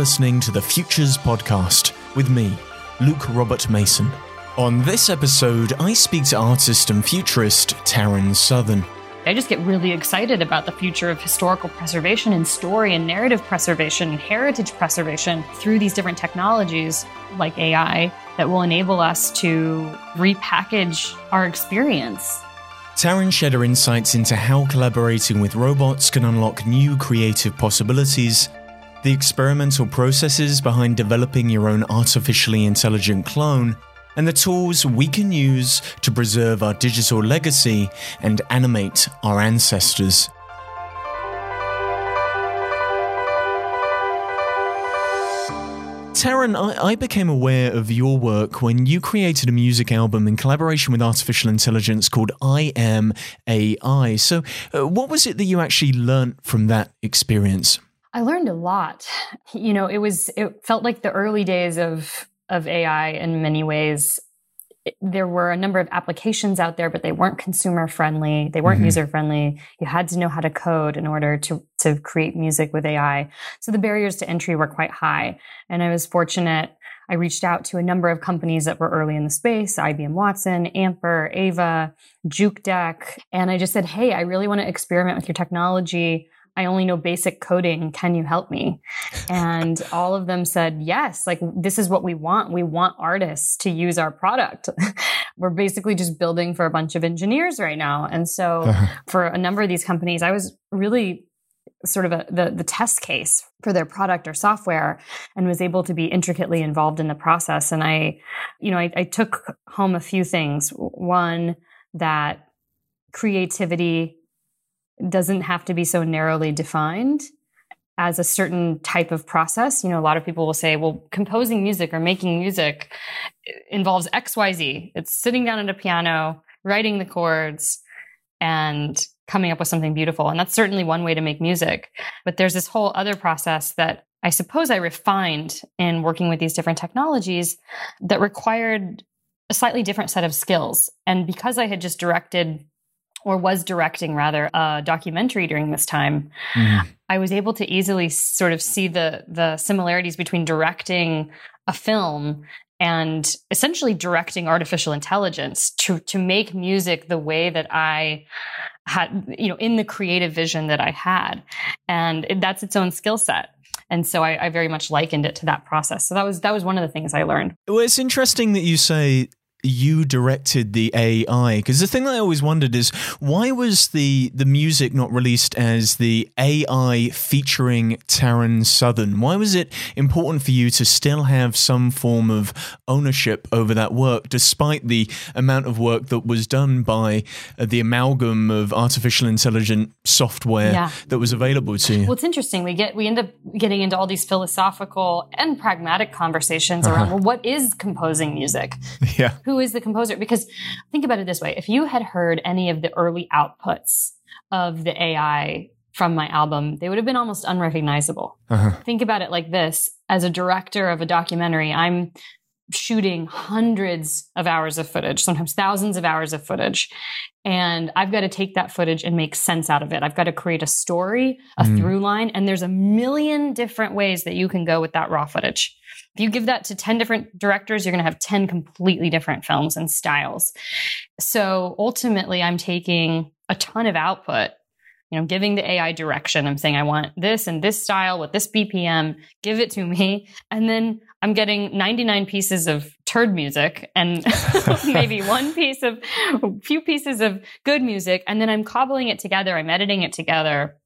listening to the Futures Podcast with me, Luke Robert Mason. On this episode, I speak to artist and futurist Taryn Southern. I just get really excited about the future of historical preservation and story and narrative preservation and heritage preservation through these different technologies like AI that will enable us to repackage our experience. Taryn shared her insights into how collaborating with robots can unlock new creative possibilities the experimental processes behind developing your own artificially intelligent clone, and the tools we can use to preserve our digital legacy and animate our ancestors. Taryn, I, I, became aware of your work when you created a music album in collaboration with artificial intelligence called I Am AI. So, uh, what was it that you actually learnt from that experience? I learned a lot. You know, it was it felt like the early days of of AI in many ways. There were a number of applications out there, but they weren't consumer friendly. They weren't mm-hmm. user friendly. You had to know how to code in order to to create music with AI. So the barriers to entry were quite high. And I was fortunate I reached out to a number of companies that were early in the space, IBM Watson, Amper, AIVA, Jukedeck. And I just said, Hey, I really want to experiment with your technology. I only know basic coding. Can you help me? And all of them said, yes, like this is what we want. We want artists to use our product. We're basically just building for a bunch of engineers right now. And so for a number of these companies, I was really sort of a, the, the test case for their product or software and was able to be intricately involved in the process. And I, you know, I, I took home a few things. One, that creativity doesn't have to be so narrowly defined as a certain type of process. You know, a lot of people will say, well, composing music or making music involves XYZ. It's sitting down at a piano, writing the chords, and coming up with something beautiful. And that's certainly one way to make music. But there's this whole other process that I suppose I refined in working with these different technologies that required a slightly different set of skills. And because I had just directed or was directing rather a documentary during this time mm. i was able to easily sort of see the the similarities between directing a film and essentially directing artificial intelligence to to make music the way that i had you know in the creative vision that i had and that's its own skill set and so I, I, very much likened it to that process. So that was that was one of the things I learned. Well, it's interesting that you say you directed the AI because the thing that I always wondered is why was the the music not released as the AI featuring Taryn Southern? Why was it important for you to still have some form of ownership over that work, despite the amount of work that was done by uh, the amalgam of artificial intelligent software yeah. that was available to you? Well, it's interesting. We get we end up getting into all these philosophical and pragmatic conversations uh-huh. around well, what is composing music? Yeah who is the composer? Because think about it this way. If you had heard any of the early outputs of the AI from my album, they would have been almost unrecognizable. Uh-huh. Think about it like this. As a director of a documentary, I'm shooting hundreds of hours of footage, sometimes thousands of hours of footage. And I've got to take that footage and make sense out of it. I've got to create a story, a mm. through line, and there's a million different ways that you can go with that raw footage. If you give that to 10 different directors, you're going to have 10 completely different films and styles. So ultimately, I'm taking a ton of output you know, giving the AI direction. I'm saying, I want this and this style with this BPM, give it to me. And then I'm getting 99 pieces of turd music and maybe one piece of, a few pieces of good music. And then I'm cobbling it together. I'm editing it together.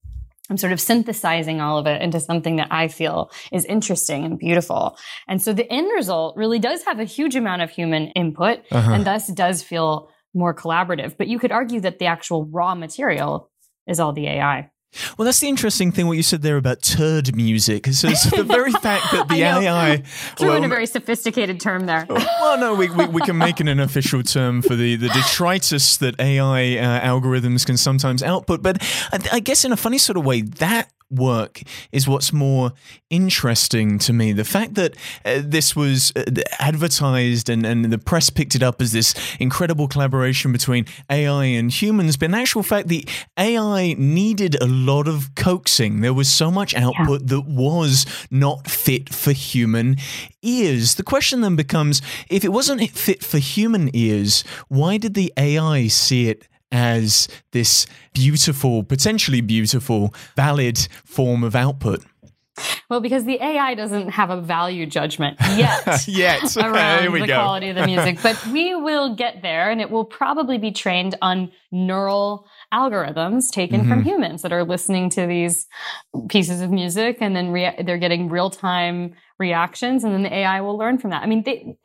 I'm sort of synthesizing all of it into something that I feel is interesting and beautiful. And so the end result really does have a huge amount of human input uh-huh. and thus does feel more collaborative. But you could argue that the actual raw material is all the AI. Well, that's the interesting thing what you said there about turd music. So it's the very fact that the AI threw well, in a very sophisticated term there. well, no, we, we, we, can make it an official term for the, the detritus that AI uh, algorithms can sometimes output. But I, I guess in a funny sort of way, that work is what's more interesting to me. The fact that uh, this was uh, advertised and, and the press picked it up as this incredible collaboration between AI and humans, but in actual fact, the AI needed a lot of coaxing. There was so much output yeah. that was not fit for human ears. The question then becomes if it wasn't fit for human ears, why did the AI see it as this beautiful, potentially beautiful, valid form of output? Well, because the AI doesn't have a value judgment yet, yet. around the go. quality of the music, but we will get there, and it will probably be trained on neural algorithms taken mm-hmm. from humans that are listening to these pieces of music, and then rea- they're getting real time reactions, and then the AI will learn from that. I mean, they,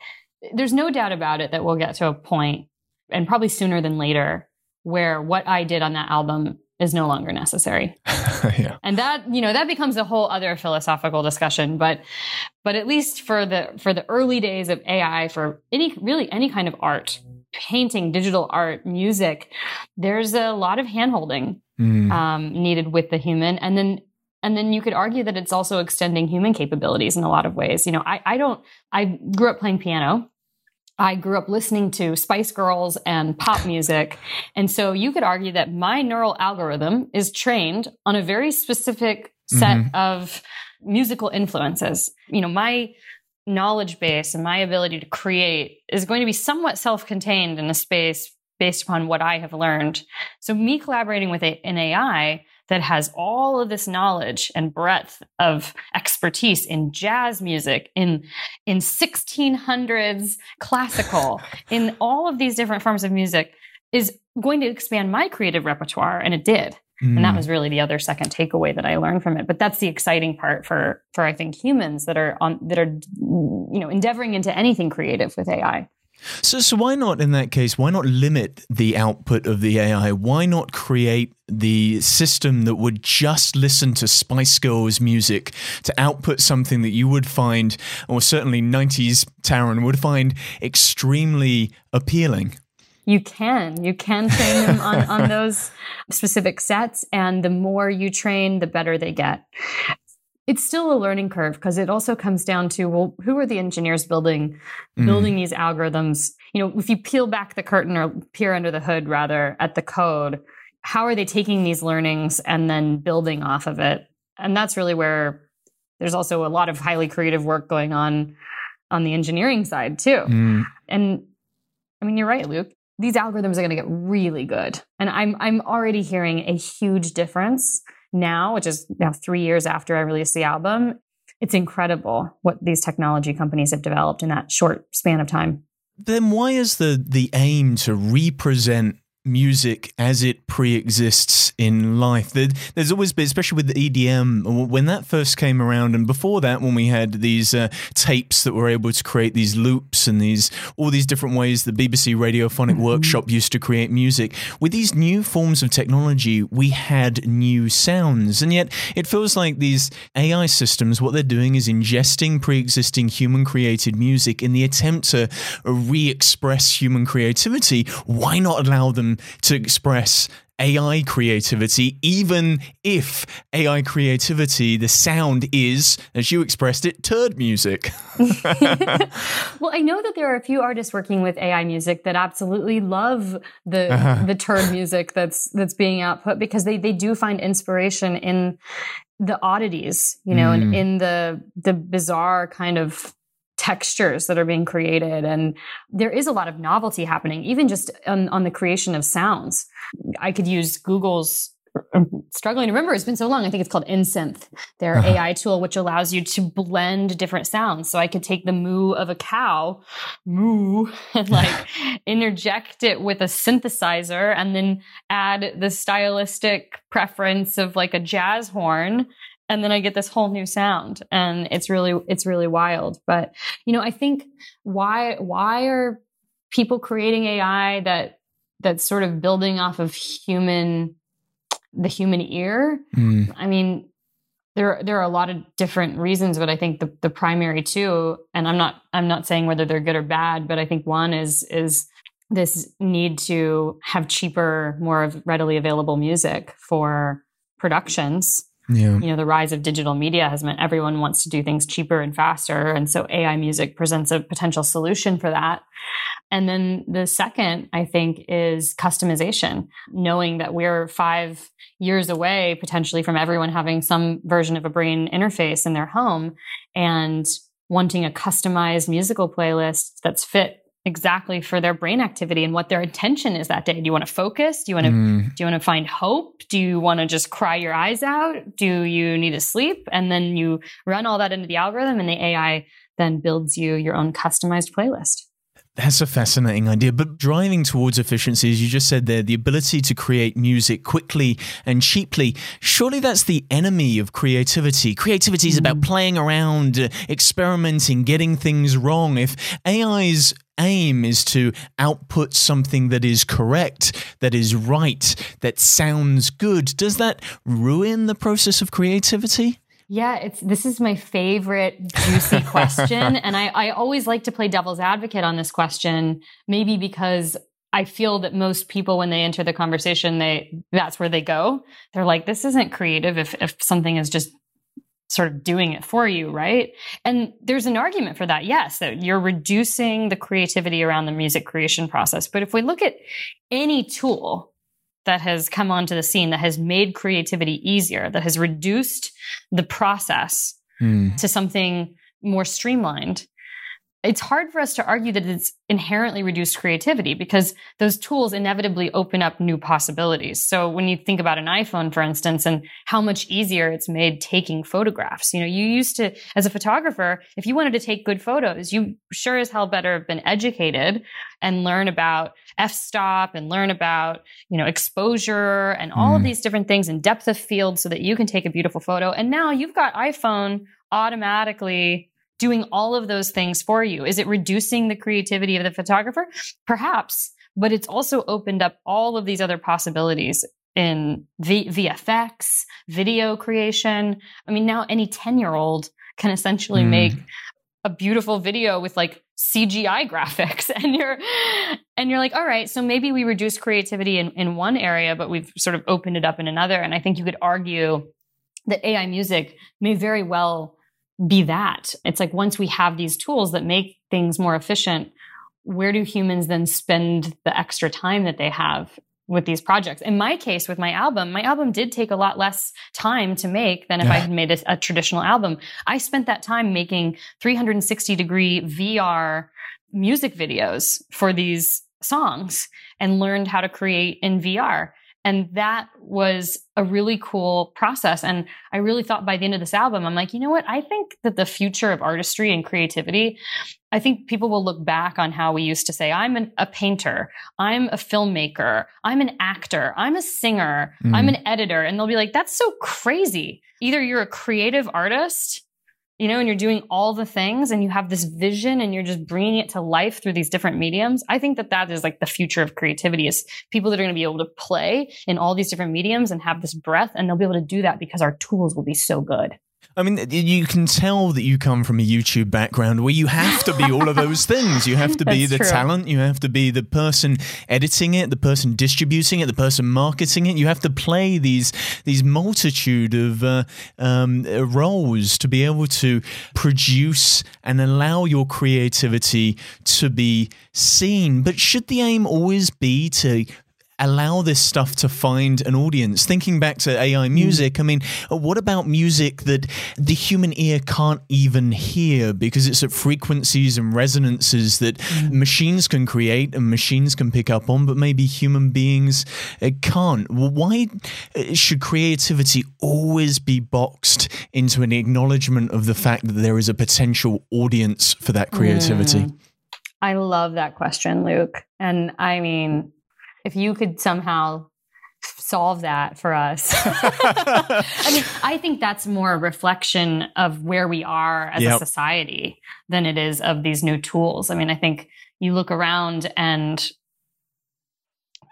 there's no doubt about it that we'll get to a point, and probably sooner than later, where what I did on that album is no longer necessary. yeah. And that, you know, that becomes a whole other philosophical discussion, but but at least for the for the early days of AI for any really any kind of art, painting, digital art, music, there's a lot of handholding mm. um, needed with the human and then and then you could argue that it's also extending human capabilities in a lot of ways. You know, I, I don't, I grew up playing piano I grew up listening to Spice Girls and pop music. And so you could argue that my neural algorithm is trained on a very specific set mm-hmm. of musical influences. You know, my knowledge base and my ability to create is going to be somewhat self contained in a space based upon what I have learned. So, me collaborating with an AI that has all of this knowledge and breadth of expertise in jazz music, in, in 1600s classical, in all of these different forms of music is going to expand my creative repertoire. And it did. Mm. And that mm. was really the other second takeaway that I learned from it. But that's the exciting part for, for I think humans that are on, that are, you know, endeavoring into anything creative with AI. So, so why not in that case? Why not limit the output of the AI? Why not create the system that would just listen to Spice Girls music to output something that you would find, or certainly 90s Taryn would find extremely appealing? You can. You can train them on, on those specific sets. And the more you train, the better they get it's still a learning curve because it also comes down to well who are the engineers building mm. building these algorithms? You know if you peel back the curtain or peer under the hood rather at the code how are they taking these learnings and then building off of it? And that's really where there's also a lot of highly creative work going on on the engineering side too. Mm. and i mean you're right luke. These algorithms are going to get really good. And i'm i'm already hearing a huge difference now, which is now three years after I released the album, it's incredible what these technology companies have developed in that short span of time. Then why is the the aim to represent music as it pre-exists in life. there's always been, especially with the EDM, when that first came around, and before that, when we had these uh, tapes that were able to create these loops and these all these different ways the BBC Radiophonic mm-hmm. Workshop used to create music. With these new forms of technology, we had new sounds, and yet it feels like these AI systems, what they're doing is ingesting pre-existing human-created music in the attempt to re-express human creativity. Why not allow them to express AI creativity, even if AI creativity, the sound is, as you expressed it, turd music. well, I know that there are a few artists working with AI music that absolutely love the uh-huh. the turd music that's that's being output because they they do find inspiration in the oddities, you know, mm. and in the the bizarre kind of textures that are being created and there is a lot of novelty happening even just on, on the creation of sounds i could use google's I'm struggling to remember. It's been so long. I think it's called NSynth, their uh-huh. AI tool, which allows you to blend different sounds. So I could take the moo of a cow, moo, and like interject it with a synthesizer and then add the stylistic preference of like a jazz horn and then I get this whole new sound and it's really it's really wild. But you know I think why why are people creating AI that that's sort of building off of human the human ear? Mm. I mean there there are a lot of different reasons but I think the the primary two and I'm not I'm not saying whether they're good or bad but I think one is is this need to have cheaper more readily available music for productions Yeah. You know, the rise of digital media has meant everyone wants to do things cheaper and faster. And so AI music presents a potential solution for that. And then the second, I think, is customization, knowing that we're five years away potentially from everyone having some version of a brain interface in their home and wanting a customized musical playlist that's fit exactly for their brain activity and what their intention is that day. Do you want to focus? Do you want to mm. do you want to find hope? Do you want to just cry your eyes out? Do you need to sleep? And then you run all that into the algorithm and the AI then builds you your own customized playlist. That's a fascinating idea. But driving towards efficiency, as you just said there, the ability to create music quickly and cheaply, surely that's the enemy of creativity. Creativity is about mm. playing around, uh, experimenting, getting things wrong. If AI's aim is to output something that is correct, that is right, that sounds good, does that ruin the process of creativity? Yeah, it's this is my favorite juicy question. and I, I always like to play devil's advocate on this question, maybe because I feel that most people when they enter the conversation, they that's where they go. They're like, this isn't creative if if something is just sort of doing it for you, right? And there's an argument for that. Yes, that you're reducing the creativity around the music creation process. But if we look at any tool that has come onto the scene that has made creativity easier, that has reduced the process mm. to something more streamlined it's hard for us to argue that it's inherently reduced creativity because those tools inevitably open up new possibilities. So when you think about an iPhone, for instance, and how much easier it's made taking photographs, you know, you used to, as a photographer, if you wanted to take good photos, you sure as hell better have been educated and learn about f-stop and learn about, you know, exposure and all mm. of these different things and depth of field so that you can take a beautiful photo. And now you've got iPhone automatically doing all of those things for you? Is it reducing the creativity of the photographer? Perhaps, but it's also opened up all of these other possibilities in v- VFX, video creation. I mean, now any 10 year old can essentially mm. make a beautiful video with like CGI graphics and you're and you're like all right so maybe we reduce creativity in, in one area but we've sort of opened it up in another and I think you could argue that AI music may very well be that. It's like once we have these tools that make things more efficient, where do humans then spend the extra time that they have with these projects? In my case, with my album, my album did take a lot less time to make than if yeah. I had made a, a traditional album. I spent that time making 360 degree VR music videos for these songs and learned how to create in VR. And that was a really cool process. And I really thought by the end of this album, I'm like, you know what? I think that the future of artistry and creativity, I think people will look back on how we used to say, I'm an, a painter, I'm a filmmaker, I'm an actor, I'm a singer, mm. I'm an editor. And they'll be like, that's so crazy. Either you're a creative artist you know, and you're doing all the things and you have this vision and you're just bringing it to life through these different mediums. I think that that is like the future of creativity is people that are going to be able to play in all these different mediums and have this breadth and they'll be able to do that because our tools will be so good. I mean, you can tell that you come from a YouTube background where you have to be all of those things. You have to be the true. talent, you have to be the person editing it, the person distributing it, the person marketing it. You have to play these these multitude of uh, um, roles to be able to produce and allow your creativity to be seen. But should the aim always be to allow this stuff to find an audience. Thinking back to AI hmm. music, I mean, what about music that the human ear can't even hear because it's at frequencies and resonances that mm. machines can create and machines can pick up on, but maybe human beings uh, can't? Why uh, should creativity always be boxed into an acknowledgement of the fact that there is a potential audience for that creativity? Mm. I love that question, Luke. And I mean, if you could somehow solve that for us. I mean, I think that's more a reflection of where we are as yep. a society than it is of these new tools. I mean, I think you look around and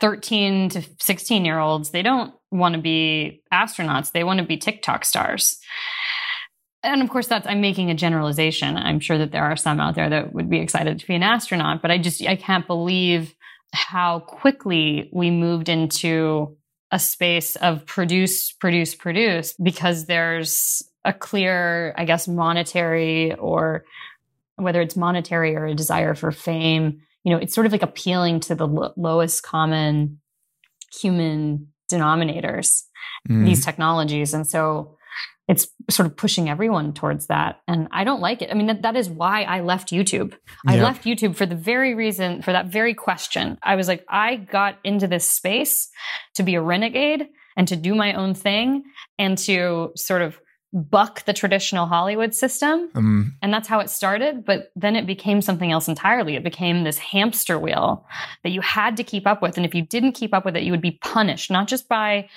13 to 16 year olds, they don't want to be astronauts. They want to be TikTok stars. And of course, that's, I'm making a generalization. I'm sure that there are some out there that would be excited to be an astronaut, but I just, I can't believe how quickly we moved into a space of produce, produce, produce because there's a clear, I guess, monetary or whether it's monetary or a desire for fame. You know, it's sort of like appealing to the lo- lowest common human denominators, mm. these technologies. And so it's sort of pushing everyone towards that. And I don't like it. I mean, that, that is why I left YouTube. I yeah. left YouTube for the very reason, for that very question. I was like, I got into this space to be a renegade and to do my own thing and to sort of buck the traditional Hollywood system. Um, and that's how it started. But then it became something else entirely. It became this hamster wheel that you had to keep up with. And if you didn't keep up with it, you would be punished, not just by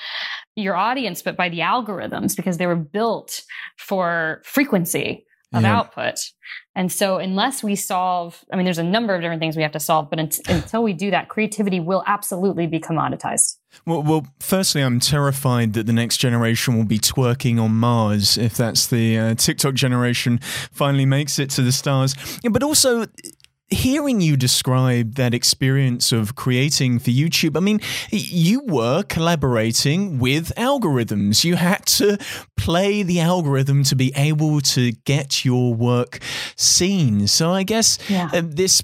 your audience, but by the algorithms because they were built for frequency of yeah. output. And so, unless we solve, I mean, there's a number of different things we have to solve, but until we do that, creativity will absolutely be commoditized. Well, well, firstly, I'm terrified that the next generation will be twerking on Mars if that's the uh, TikTok generation finally makes it to the stars. Yeah, but also, hearing you describe that experience of creating for YouTube, I mean, you were collaborating with algorithms. You had to play the algorithm to be able to get your work seen. So I guess yeah. uh, this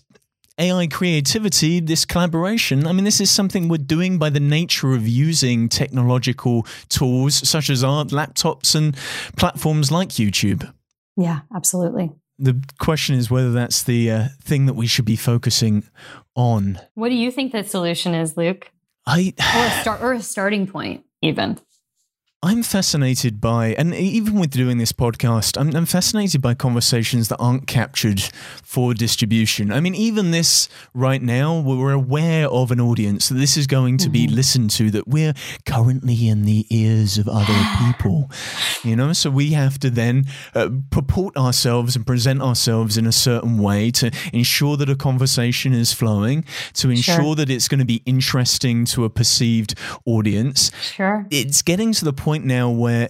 AI creativity, this collaboration, I mean, this is something we're doing by the nature of using technological tools such as our laptops and platforms like YouTube. Yeah, absolutely the question is whether that's the uh, thing that we should be focusing on. What do you think the solution is, Luke? I or a start or a starting point, even. I'm fascinated by, and even with doing this podcast, I'm, I'm, fascinated by conversations that aren't captured for distribution. I mean, even this right now, we're aware of an audience that this is going to mm-hmm. be listened to, that we're currently in the ears of other people, you know? So we have to then uh, purport ourselves and present ourselves in a certain way to ensure that a conversation is flowing, to ensure sure. that it's going to be interesting to a perceived audience. Sure. It's getting to the point point now where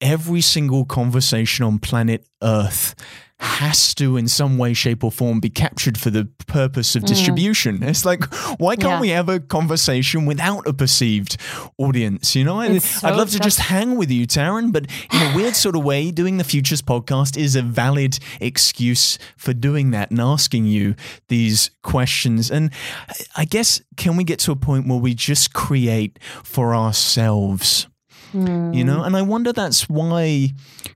every single conversation on planet Earth has to, in some way, shape, or form, be captured for the purpose of mm. distribution. Mm. It's like, why can't yeah. we have a conversation without a perceived audience? You know, so I'd love to just hang with you, Taryn, but in a weird sort of way, doing the Futures podcast is a valid excuse for doing that and asking you these questions. And I guess, can we get to a point where we just create for ourselves? Mm. You know, hmm. and I wonder that's why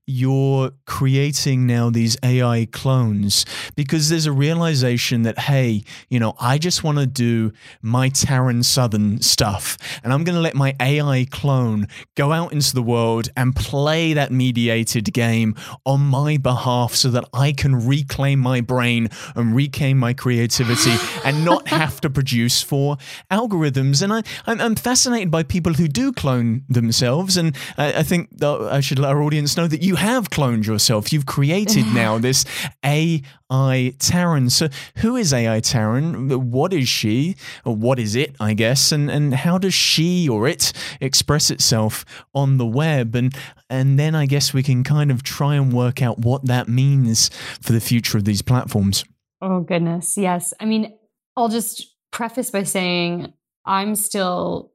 you're creating now these AI clones because there's a realization that, hey, you know, I just want to do my Taryn Southern stuff and I'm going to let my AI clone go out into the world and play that mediated game on my behalf so that I can reclaim my brain and reclaim my creativity and not have to produce for algorithms. And I, I'm fascinated by people who do clone themselves. And I, I think I should let our audience know that you have cloned yourself. You've created now this AI Taryn. So, who is AI Taryn? What is she? What is it, I guess? And, and how does she or it express itself on the web? And, and then I guess we can kind of try and work out what that means for the future of these platforms. Oh, goodness. Yes. I mean, I'll just preface by saying I'm still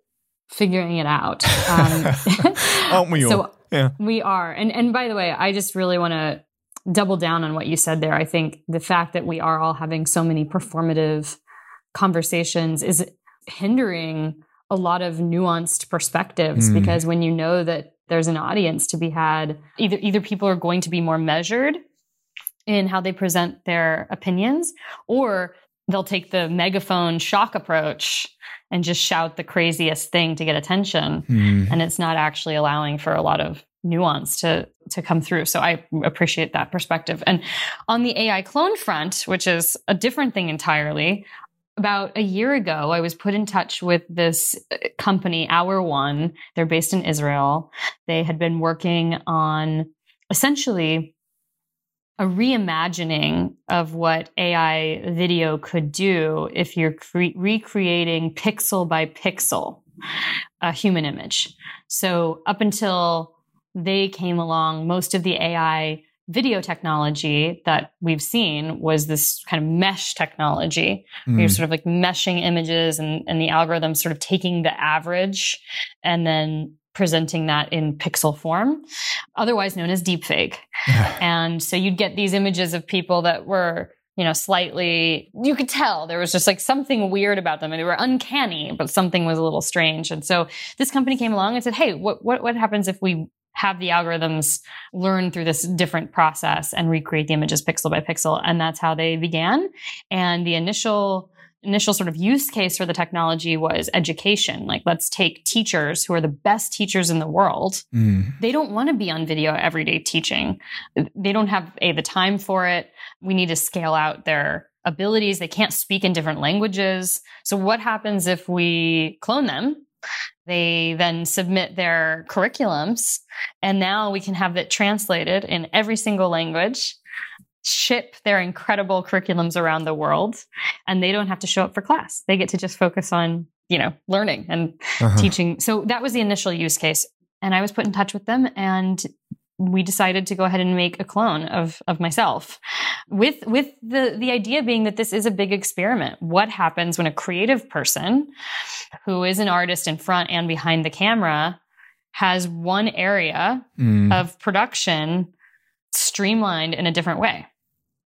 figuring it out. Um, Aren't we all? So yeah. We are. And and by the way, I just really want to double down on what you said there. I think the fact that we are all having so many performative conversations is hindering a lot of nuanced perspectives mm. because when you know that there's an audience to be had, either either people are going to be more measured in how they present their opinions or they'll take the megaphone shock approach and just shout the craziest thing to get attention. Mm. And it's not actually allowing for a lot of nuance to to come through. So I appreciate that perspective. And on the AI clone front, which is a different thing entirely, about a year ago, I was put in touch with this uh, company, Hour One. They're based in Israel. They had been working on essentially a reimagining of what AI video could do if you're cre- recreating pixel by pixel a human image. So up until they came along, most of the AI video technology that we've seen was this kind of mesh technology. Mm. You're sort of like meshing images and, and the algorithm sort of taking the average and then presenting that in pixel form, otherwise known as deepfake. and so you'd get these images of people that were you know, slightly, you could tell there was just like something weird about them and they were uncanny, but something was a little strange. And so this company came along and said, Hey, what, what, what happens if we have the algorithms learn through this different process and recreate the images pixel by pixel? And that's how they began. And the initial initial sort of use case for the technology was education. Like, let's take teachers who are the best teachers in the world. Mm. They don't want to be on video every day teaching. They don't have a the time for it. We need to scale out their abilities. They can't speak in different languages. So what happens if we clone them? They then submit their curriculums and now we can have it translated in every single language ship their incredible curriculums around the world and they don't have to show up for class. They get to just focus on, you know, learning and uh-huh. teaching. So that was the initial use case. And I was put in touch with them and we decided to go ahead and make a clone of of myself with with the the idea being that this is a big experiment what happens when a creative person who is an artist in front and behind the camera has one area mm. of production streamlined in a different way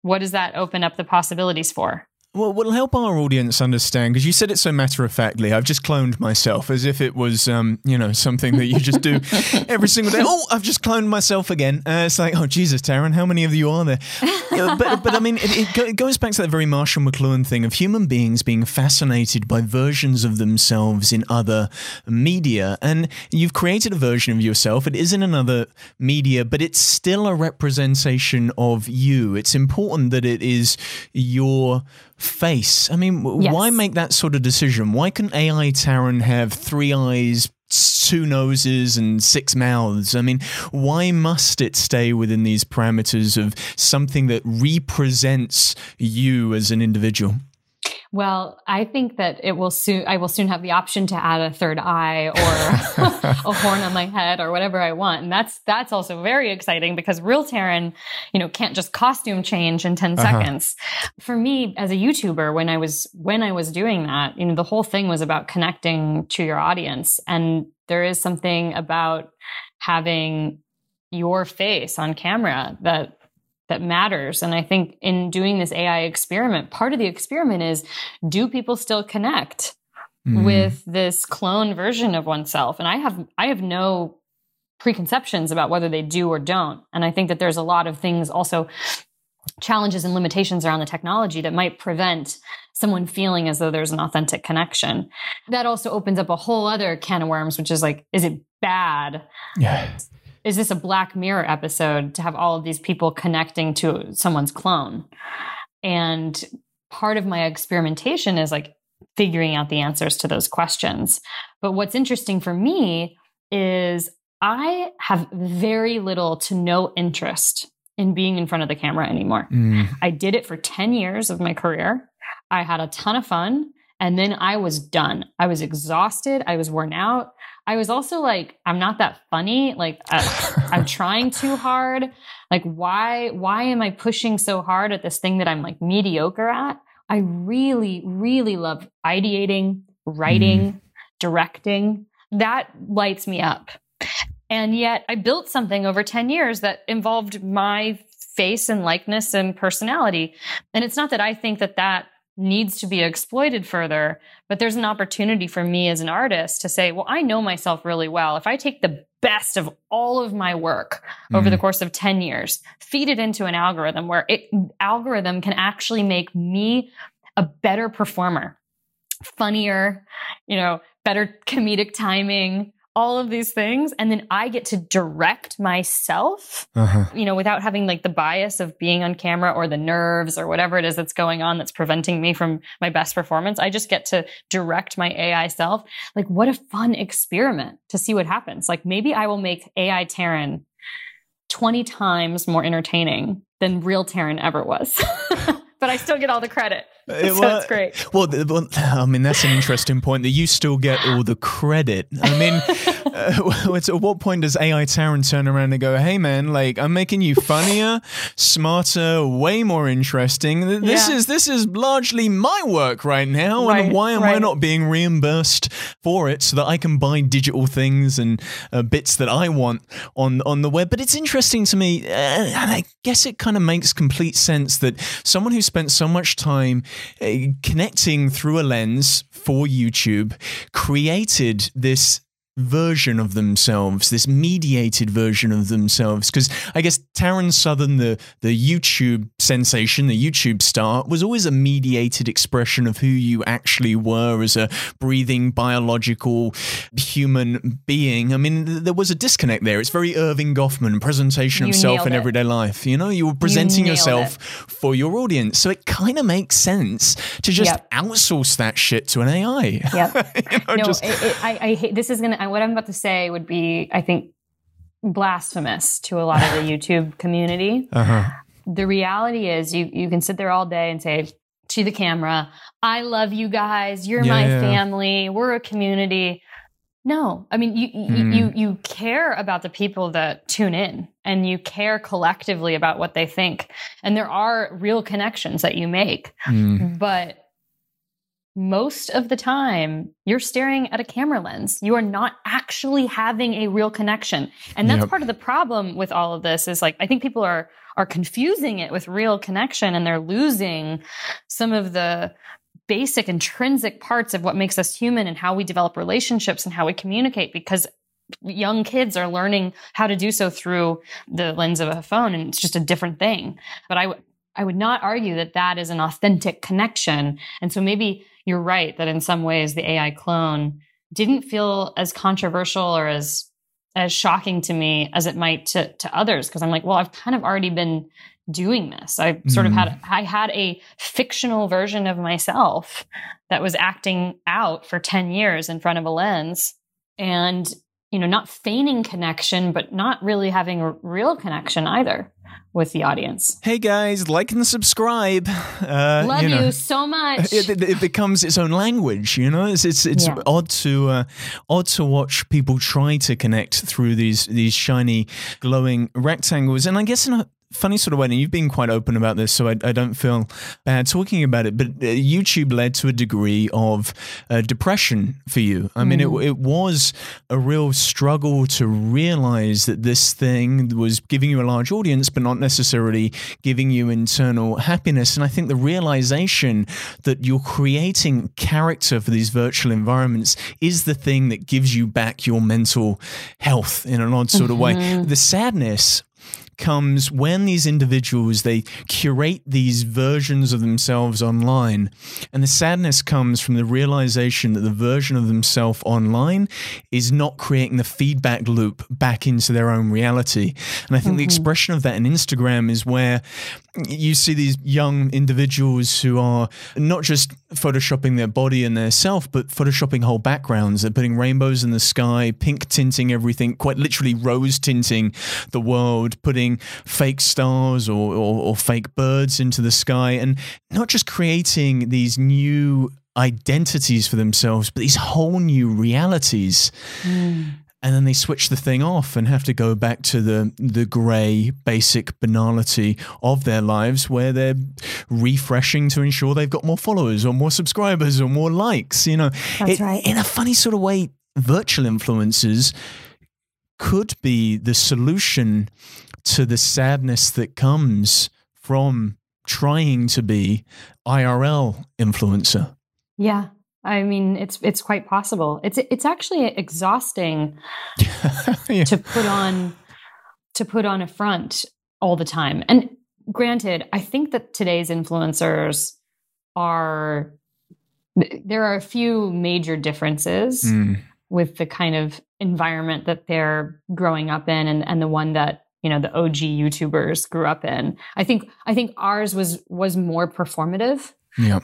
what does that open up the possibilities for? Well, will help our audience understand because you said it so matter of factly. I've just cloned myself as if it was, um, you know, something that you just do every single day. Oh, I've just cloned myself again. Uh, it's like, oh Jesus, Taryn, how many of you are there? Uh, but, but I mean, it, it, goes back to that very Marshall McLuhan thing of human beings being fascinated by versions of themselves in other media, and you've created a version of yourself. It is in another media, but it's still a representation of you. It's important that it is your face. I mean, yes. why make that sort of decision? Why can AI Taryn have three eyes, two noses, and six mouths? I mean, why must it stay within these parameters of something that represents you as an individual? Well, I think that it will soon, I will soon have the option to add a third eye or a horn on my head or whatever I want. And that's, that's also very exciting because real Taryn, you know, can't just costume change in 10 uh-huh. seconds. For me as a YouTuber, when I was, when I was doing that, you know, the whole thing was about connecting to your audience. And there is something about having your face on camera that that matters. And I think in doing this AI experiment, part of the experiment is do people still connect mm. with this clone version of oneself? And I have I have no preconceptions about whether they do or don't. And I think that there's a lot of things also challenges and limitations around the technology that might prevent someone feeling as though there's an authentic connection. That also opens up a whole other can of worms, which is like, is it bad? Yeah is this a Black Mirror episode to have all of these people connecting to someone's clone? And part of my experimentation is like figuring out the answers to those questions. But what's interesting for me is I have very little to no interest in being in front of the camera anymore. Mm. I did it for 10 years of my career. I had a ton of fun. And then I was done. I was exhausted. I was worn out. I was also like, I'm not that funny. Like, uh, I'm trying too hard. Like, why, why am I pushing so hard at this thing that I'm like mediocre at? I really, really love ideating, writing, mm. directing. That lights me up. And yet I built something over 10 years that involved my face and likeness and personality. And it's not that I think that that needs to be exploited further. But there's an opportunity for me as an artist to say, well, I know myself really well. If I take the best of all of my work over mm-hmm. the course of 10 years, feed it into an algorithm where it algorithm can actually make me a better performer, funnier, you know, better comedic timing, all of these things. And then i get to direct myself uh-huh. you know without having like the bias of being on camera or the nerves or whatever it is that's going on that's preventing me from my best performance. I just get to direct my ai self. Like what a fun experiment to see what happens. Like maybe i will make ai taryn 20 times more entertaining than real taryn ever was. But i still get all the credit so well, it's great. Well, well, I mean, that's an interesting point that you still get all the credit. I mean, uh, at what point does AI Taryn turn around and go, "Hey, man, like I'm making you funnier, smarter, way more interesting. This yeah. is this is largely my work right now, right, and why am right. I not being reimbursed for it so that I can buy digital things and uh, bits that I want on on the web?" But it's interesting to me, uh, and I guess it kind of makes complete sense that someone who spent so much time Uh, connecting through a lens for YouTube created this version of themselves, this mediated version of themselves. Because I guess Taryn Southern, the the YouTube sensation, the YouTube star, was always a mediated expression of who you actually were as a breathing biological human being. I mean, there was a disconnect there. It's very Erving Goffman presentation of self in it. everyday life. You know, you were presenting you yourself it. for your audience, so it kind of makes sense to just yep. outsource that shit to an AI. Yeah. you know, no, just, it, I, I hate this is gonna what I'm about to say would be, I think, blasphemous to a lot of the YouTube community. Uh-huh. The reality is, you you can sit there all day and say to the camera, "I love you guys. You're yeah, my yeah. family. We're a community." No, I mean you mm. you you care about the people that tune in, and you care collectively about what they think, and there are real connections that you make, mm. but most of the time you're staring at a camera lens. You are not actually having a real connection. And that's yep. part of the problem with all of this is like I think people are are confusing it with real connection and they're losing some of the basic intrinsic parts of what makes us human and how we develop relationships and how we communicate because young kids are learning how to do so through the lens of a phone and it's just a different thing. But I I would not argue that that is an authentic connection. And so maybe you're right that in some ways the AI clone didn't feel as controversial or as as shocking to me as it might to, to others because I'm like, well, I've kind of already been doing this. I sort mm. of had mm-hmm. I had a fictional version of myself that was acting out for 10 years in front of a lens and you know, not feigning connection but not really having a real connection either with the audience. Hey guys, like and subscribe. Uh, Love you, know, you, so much. It, it, it, becomes its own language. You know, it's it's, it's yeah. odd to uh, odd to watch people try to connect through these these shiny, glowing rectangles. And I guess in a funny sort of way, and you've been quite open about this, so I, I don't feel bad talking about it. But uh, YouTube led to a degree of uh, depression for you. I mean, mm. it, it was a real struggle to realize that this thing was giving you a large audience, but not necessarily giving you internal happiness. And I think the realization that you're creating character for these virtual environments is the thing that gives you back your mental health in an odd sort mm-hmm. of way. Mm-hmm. The sadness comes when these individuals they curate these versions of themselves online and the sadness comes from the realization that the version of themselves online is not creating the feedback loop back into their own reality and i think mm-hmm. the expression of that in instagram is where you see these young individuals who are not just photoshopping their body and their self, but photoshopping whole backgrounds. They're putting rainbows in the sky, pink tinting everything, quite literally rose tinting the world, putting fake stars or, or, or fake birds into the sky, and not just creating these new identities for themselves, but these whole new realities. Mm and then they switch the thing off and have to go back to the the grey basic banality of their lives where they're refreshing to ensure they've got more followers or more subscribers or more likes you know. That's it, right. in a funny sort of way virtual influencers could be the solution to the sadness that comes from trying to be IRL influencer. Yeah I mean, it's it's quite possible. It's it's actually exhausting yeah. to put on to put on a front all the time. And granted, I think that today's influencers are there are a few major differences mm. with the kind of environment that they're growing up in and, and the one that you know the OG YouTubers grew up in. I think I think ours was was more performative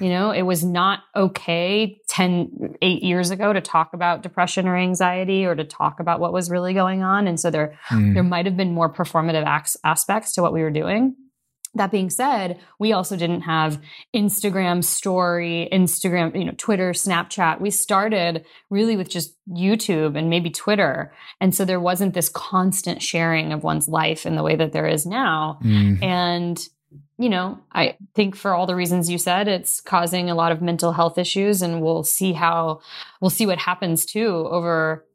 You know, it was not okay 10, eight years ago to talk about depression or anxiety or to talk about what was really going on. And so there, mm. there might have been more performative aspects to what we were doing. that being said, we also didn't have Instagram story, Instagram, you know, Twitter, Snapchat. We started really with just YouTube and maybe Twitter. And so there wasn't this constant sharing of one's life in the way that there is now. Mm. And you know, I think for all the reasons you said, it's causing a lot of mental health issues and we'll see how we'll see what happens too over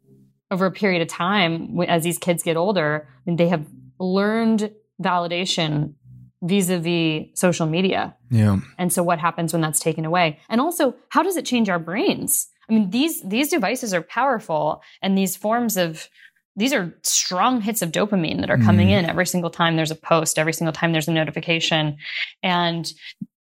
over a period of time as these kids get older and they have learned validation vis-a-vis social media. Yeah. And so what happens when that's taken away? And also, how does it change our brains? I mean, these these devices are powerful and these forms of these are strong hits of dopamine that are coming mm. in every single time there's a post, every single time there's a notification. And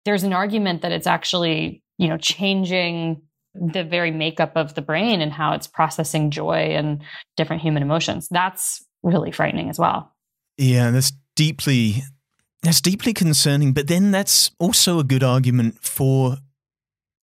there's an argument that it's actually, you know, changing the very makeup of the brain and how it's processing joy and different human emotions. That's really frightening as well. Yeah, that's deeply that's deeply concerning, but then that's also a good argument for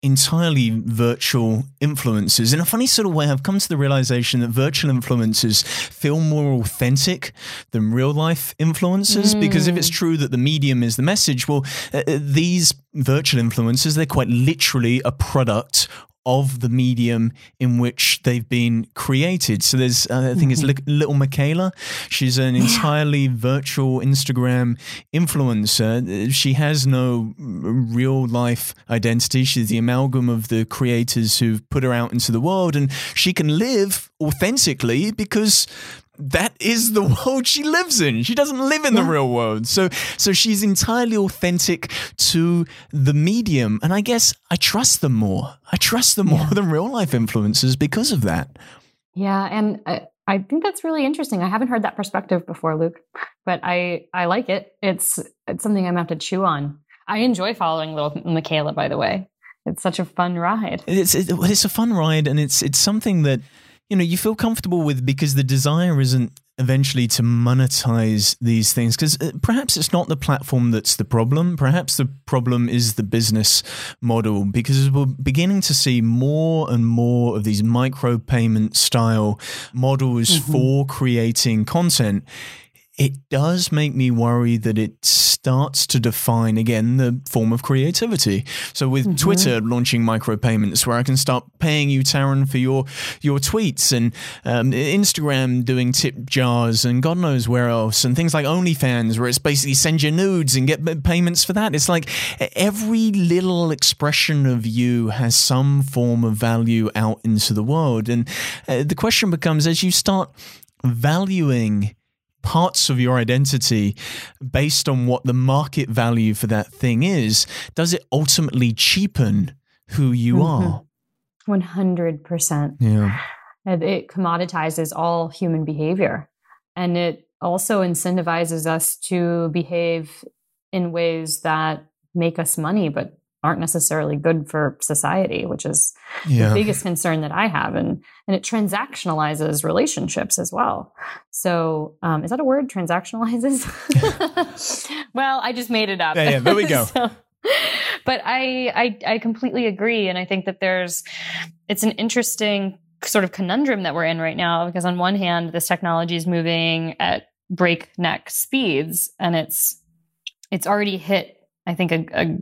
entirely virtual influencers. In a funny sort of way, I've come to the realization that virtual influencers feel more authentic than real life influencers. Mm. Because if it's mm. true that the medium is the message, well, uh, uh these virtual influencers, they're quite literally a product of the medium in which they've been created. So there's, uh, I think it's mm-hmm. Little Miquela. She's an entirely virtual Instagram influencer. She has no real life identity. She's the amalgam of the creators who've put her out into the world, and she can live authentically because that is the world she lives in. She doesn't live in the real world. So so she's entirely authentic to the medium. And I guess I trust them more. I trust them more yeah. than real life influencers because of that. Yeah, and I, I think that's really interesting. I haven't heard that perspective before, Luke, but I I like it. It's it's something I'm gonna have to chew on. I enjoy following little Miquela, by the way. It's such a fun ride. It's it, it's a fun ride, and it's it's something that you know you feel comfortable with because the desire isn't eventually to monetize these things because uh, perhaps it's not the platform that's the problem perhaps the problem is the business model because we're beginning to see more and more of these micropayment style models mm-hmm. for creating content it does make me worry that it starts to define again the form of creativity. So with mm-hmm. Twitter launching micropayments, where I can start paying you, Taryn, for your your tweets, and um, Instagram doing tip jars, and God knows where else, and things like OnlyFans, where it's basically send your nudes and get payments for that. It's like every little expression of you has some form of value out into the world, and uh, the question becomes as you start valuing parts of your identity based on what the market value for that thing is, does it ultimately cheapen who you mm-hmm. are? 100%. Yeah. It commoditizes all human behavior. And it also incentivizes us to behave in ways that make us money, but aren't necessarily good for society, which is yeah. the biggest concern that I have. And and it transactionalizes relationships as well. So um, is that a word? Transactionalizes? well, I just made it up. Yeah, yeah there we go. so, but I, I I completely agree, and I think that there's it's an interesting sort of conundrum that we're in right now because on one hand, this technology is moving at breakneck speeds, and it's it's already hit I think a, a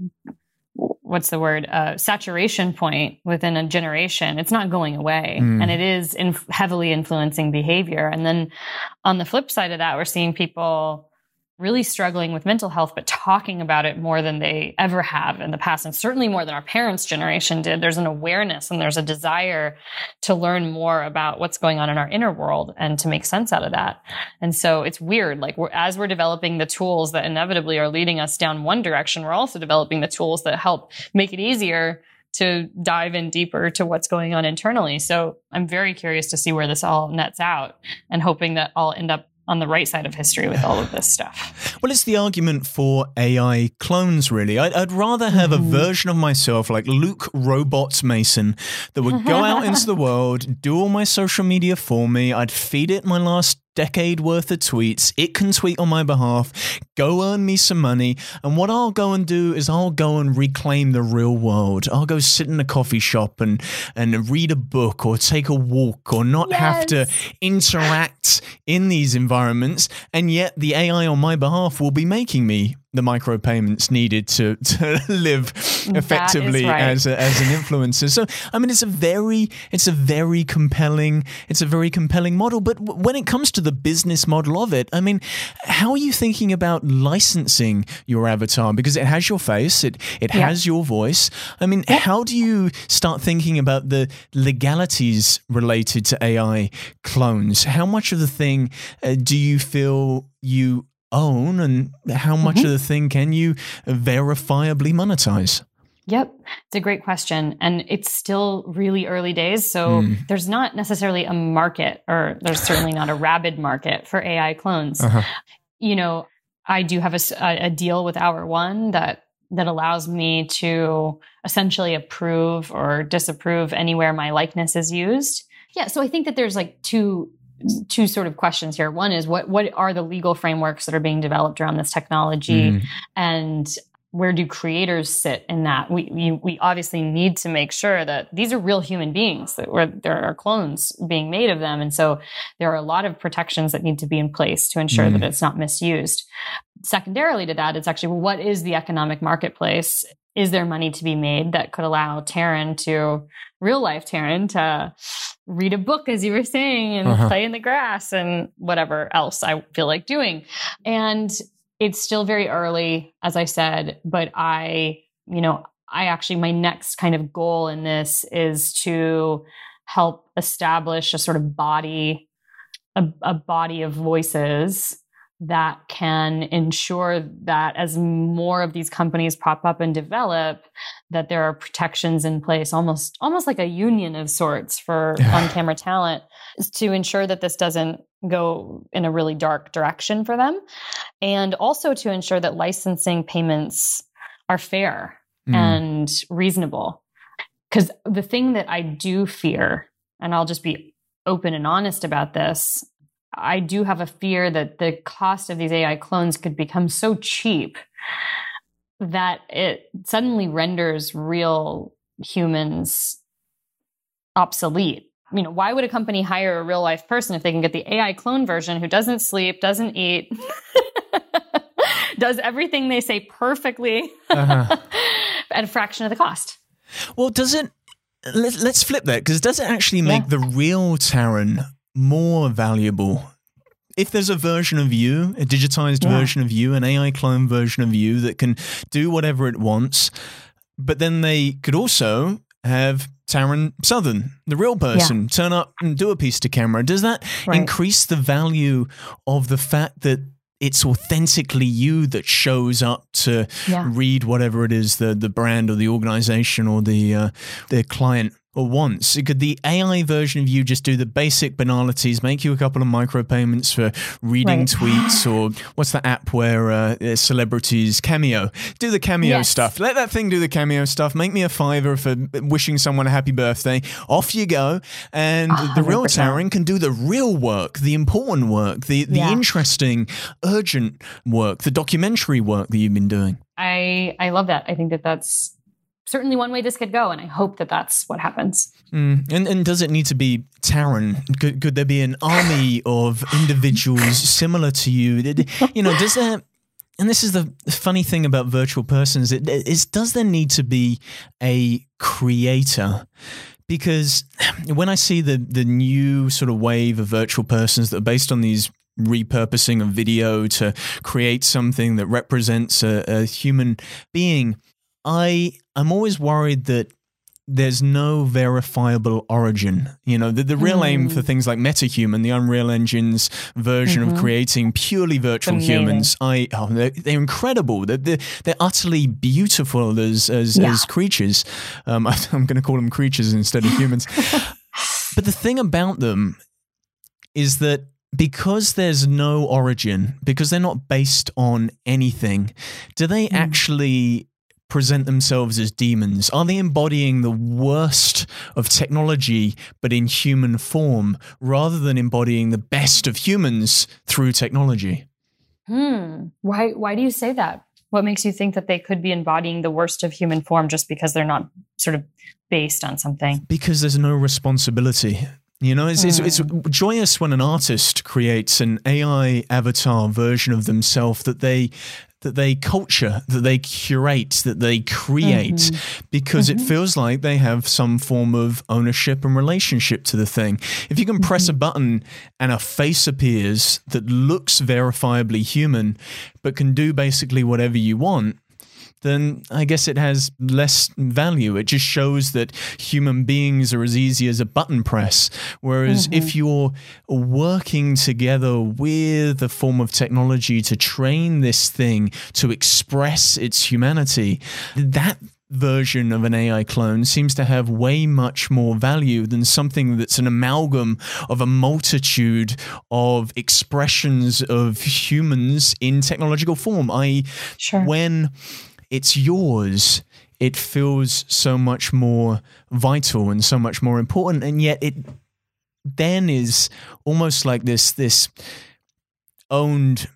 what's the word uh, saturation point within a generation it's not going away mm. and it is in heavily influencing behavior and then on the flip side of that we're seeing people really struggling with mental health, but talking about it more than they ever have in the past, and certainly more than our parents' generation did. There's an awareness and there's a desire to learn more about what's going on in our inner world and to make sense out of that. And so it's weird. Like we're, as we're developing the tools that inevitably are leading us down one direction, we're also developing the tools that help make it easier to dive in deeper to what's going on internally. So I'm very curious to see where this all nets out and hoping that I'll end up on the right side of history with all of this stuff. Well, it's the argument for AI clones, really. I'd, I'd rather have mm-hmm. a version of myself like Luke Robot Mason that would go out into the world, do all my social media for me. I'd feed it my last decade worth of tweets. It can tweet on my behalf, go earn me some money. And what I'll go and do is I'll go and reclaim the real world. I'll go sit in a coffee shop and, and read a book or take a walk or not yes. have to interact in these environments. And yet the AI on my behalf will be making me the micropayments needed to, to live effectively right. as a, as an influencer. So I mean, it's a very it's a very compelling it's a very compelling model. But w- when it comes to the business model of it, I mean, how are you thinking about licensing your avatar because it has your face, it it Yeah. has your voice. I mean, how do you start thinking about the legalities related to AI clones? How much of the thing uh, do you feel you own, and how much Mm-hmm. of the thing can you verifiably monetize? Yep. It's a great question. And it's still really early days. So Hmm. there's not necessarily a market, or there's certainly not a rabid market for AI clones. Uh-huh. You know, I do have a deal with Hour One that that allows me to essentially approve or disapprove anywhere my likeness is used. Yeah. So I think that there's like two two sort of questions here. One is what what are the legal frameworks that are being developed around this technology? Mm. and where do creators sit in that? We, we we obviously need to make sure that these are real human beings that where there are clones being made of them, and so there are a lot of protections that need to be in place to ensure that it's not misused. Secondarily to that, it's actually well, what is the economic marketplace? Is there money to be made that could allow Taryn to real life Taryn to read a book, as you were saying, and Uh-huh. play in the grass and whatever else I feel like doing? And it's still very early, as I said, but I, you know, I actually, my next kind of goal in this is to help establish a sort of body, a, a body of voices that can ensure that as more of these companies pop up and develop that there are protections in place almost almost like a union of sorts for on-camera talent to ensure that this doesn't go in a really dark direction for them and also to ensure that licensing payments are fair Mm. and reasonable because the thing that i do fear and i'll just be open and honest about this I do have a fear that the cost of these AI clones could become so cheap that it suddenly renders real humans obsolete. You know, why would a company hire a real life person if they can get the AI clone version who doesn't sleep, doesn't eat, does everything they say perfectly Uh-huh. at a fraction of the cost? Well, doesn't Let, let's flip that because does it actually make Yeah. the real Taryn more valuable? If there's a version of you, a digitized Yeah. version of you, an AI clone version of you that can do whatever it wants, but then they could also have Taryn Southern, the real person, turn up and do a piece to camera. Does that Right. increase the value of the fact that it's authentically you that shows up to Yeah. read whatever it is the the brand or the organization or the uh, the client or once. Could the AI version of you just do the basic banalities, make you a couple of micropayments for reading Right. tweets or what's the app where uh, celebrities cameo do the cameo Yes. stuff? Let that thing do the cameo stuff. Make me a fiver for wishing someone a happy birthday. Off you go, and the real 100%. Taryn can do the real work, the important work, the the Yeah. interesting, urgent work, the documentary work that you've been doing. I I love that. I think that that's certainly one way this could go, and I hope that that's what happens. Mm. And and does it need to be Taryn? Could, could there be an army of individuals similar to you? You know, does there? And this is the funny thing about virtual persons. It is does there need to be a creator? Because when I see the the new sort of wave of virtual persons that are based on these repurposing of video to create something that represents a, a human being, I I'm always worried that there's no verifiable origin. You know, the, the real aim for mm. things like MetaHuman, the Unreal Engine's version of mm-hmm. creating purely virtual humans, I oh, they're, they're incredible. They're, they're they're utterly beautiful as as, Yeah. as creatures. Um, I, I'm going to call them creatures instead of humans. but the thing about them is that because there's no origin, because they're not based on anything, do they mm. actually present themselves as demons? Are they embodying the worst of technology but in human form rather than embodying the best of humans through technology? Hmm. Why why do you say that? What makes you think that they could be embodying the worst of human form just because they're not sort of based on something? Because there's no responsibility. You know, it's, it's, it's joyous when an artist creates an AI avatar version of themselves that they that they culture, that they curate, that they create, mm-hmm. because mm-hmm. it feels like they have some form of ownership and relationship to the thing. If you can press mm-hmm. a button and a face appears that looks verifiably human, but can do basically whatever you want, then I guess it has less value. It just shows that human beings are as easy as a button press. Whereas mm-hmm. if you're working together with a form of technology to train this thing to express its humanity, that version of an AI clone seems to have way much more value than something that's an amalgam of a multitude of expressions of humans in technological form. I sure. when it's yours, it feels so much more vital and so much more important. And yet it then is almost like this this owned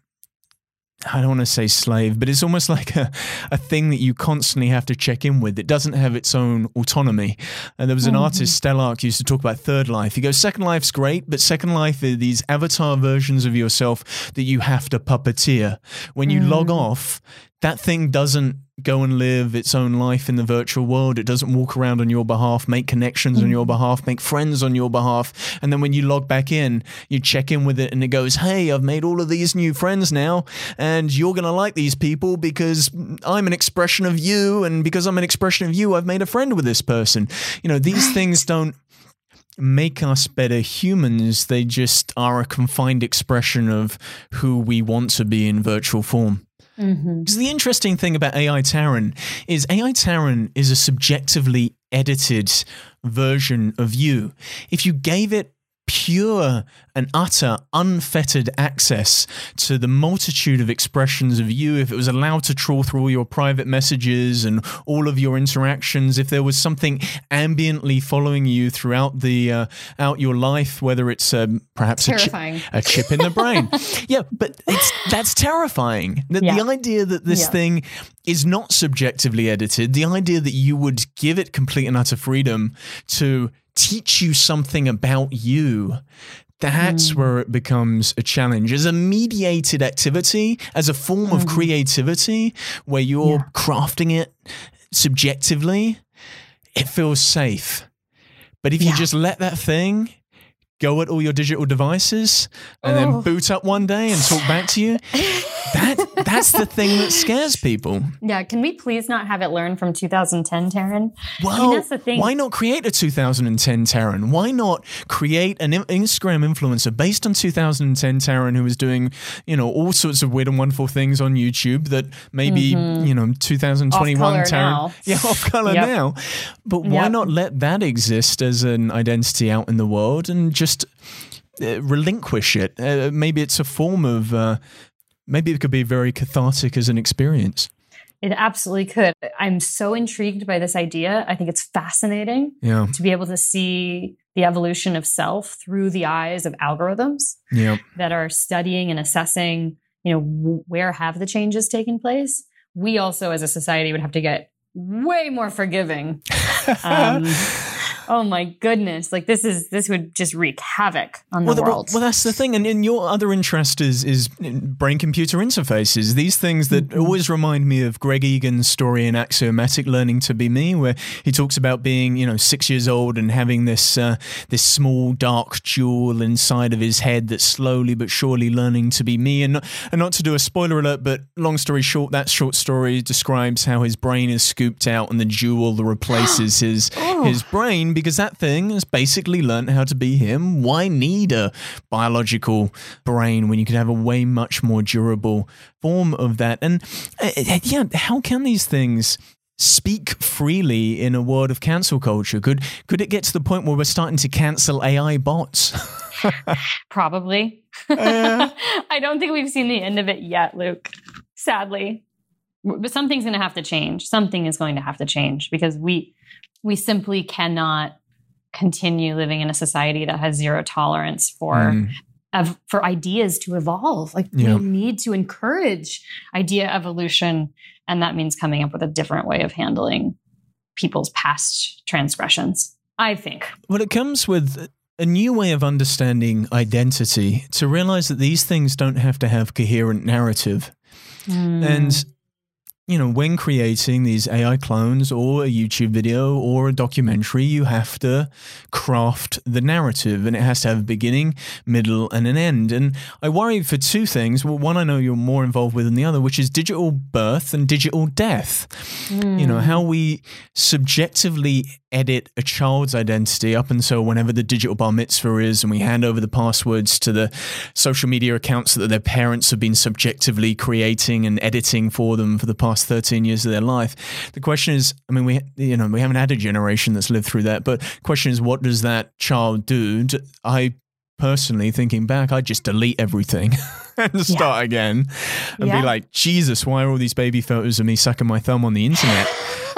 I don't want to say slave, but it's almost like a, a thing that you constantly have to check in with. It doesn't have its own autonomy. And there was an mm-hmm. artist, Stelarc, used to talk about third life. He goes, Second life's great, but second life are these avatar versions of yourself that you have to puppeteer. When you mm. log off, that thing doesn't go and live its own life in the virtual world. It doesn't walk around on your behalf, make connections mm. on your mm. behalf, make friends on your behalf. And then when you log back in, you check in with it and it goes, Hey, I've made all of these new friends now, and you're going to like these people because I'm an expression of you. And because I'm an expression of you, I've made a friend with this person. You know, these things don't make us better humans. They just are a confined expression of who we want to be in virtual form. Mm-hmm. The interesting thing about AI Taryn is AI Taryn is a subjectively edited version of you. If you gave it pure and utter unfettered access to the multitude of expressions of you, if it was allowed to trawl through all your private messages and all of your interactions, if there was something ambiently following you throughout the uh, out your life, whether it's um, perhaps a, chi- a, chip in the brain, yeah, but it's that's terrifying. The, yeah. the idea that this yeah. thing is not subjectively edited, the idea that you would give it complete and utter freedom to teach you something about you that's mm. where it becomes a challenge as a mediated activity as a form mm. of creativity where you're yeah. crafting it subjectively it feels safe but if yeah. you just let that thing go at all your digital devices and oh. then boot up one day and talk back to you that that's the thing that scares people. Yeah, can we please not have it learn from 2010, Taryn? Well, I mean, that's the thing. Why not create a 2010 Taryn? Why not create an Instagram influencer based on 2010 Taryn who was doing, you know, all sorts of weird and wonderful things on YouTube that maybe, mm-hmm. you know, 2021 Taryn, now. yeah, off color yep. now. But why yep. not let that exist as an identity out in the world and just uh, relinquish it. Uh, maybe it's a form of uh, maybe it could be very cathartic as an experience. It absolutely could. I'm so intrigued by this idea. I think it's fascinating yeah. to be able to see the evolution of self through the eyes of algorithms yeah. that are studying and assessing, you know, where have the changes taken place. We also, as a society, would have to get way more forgiving. Um, oh my goodness. Like this is this would just wreak havoc on the well, world well, well that's the thing. And, in your other interest is is brain computer interfaces. These things that mm-hmm. always remind me of greg egan's story in axiomatic learning to be me where he talks about being you know six years old and having this uh, this small dark jewel inside of his head that's slowly but surely learning to be me. And not, and not to do a spoiler alert but long story short that short story describes how his brain is scooped out and the jewel that replaces his oh. his brain because that thing has basically learned how to be him. Why need a biological brain when you could have a way much more durable form of that? And uh, uh, yeah, how can these things speak freely in a world of cancel culture? Could could it get to the point where we're starting to cancel AI bots? Probably. Uh, I don't think we've seen the end of it yet, Luke. Sadly. But something's going to have to change. Something is going to have to change because we we simply cannot continue living in a society that has zero tolerance for mm. of, for ideas to evolve. Like yeah. we need to encourage idea evolution, and that means coming up with a different way of handling people's past transgressions. I think. Well, it comes with a new way of understanding identity to realize that these things don't have to have coherent narrative. Mm. And you know, when creating these AI clones or a YouTube video or a documentary, you have to craft the narrative and it has to have a beginning, middle, and an end. And I worry for two things. Well, one I know you're more involved with than the other, which is digital birth and digital death. You know, how we subjectively edit a child's identity up until whenever the digital bar mitzvah is and we hand over the passwords to the social media accounts that their parents have been subjectively creating and editing for them for the past 13 years of their life. The question is i mean we you know we haven't had a generation that's lived through that but question is what does that child do? I personally thinking back i'd just delete everything and start again and Yeah. be like jesus why are all these baby photos of me sucking my thumb on the internet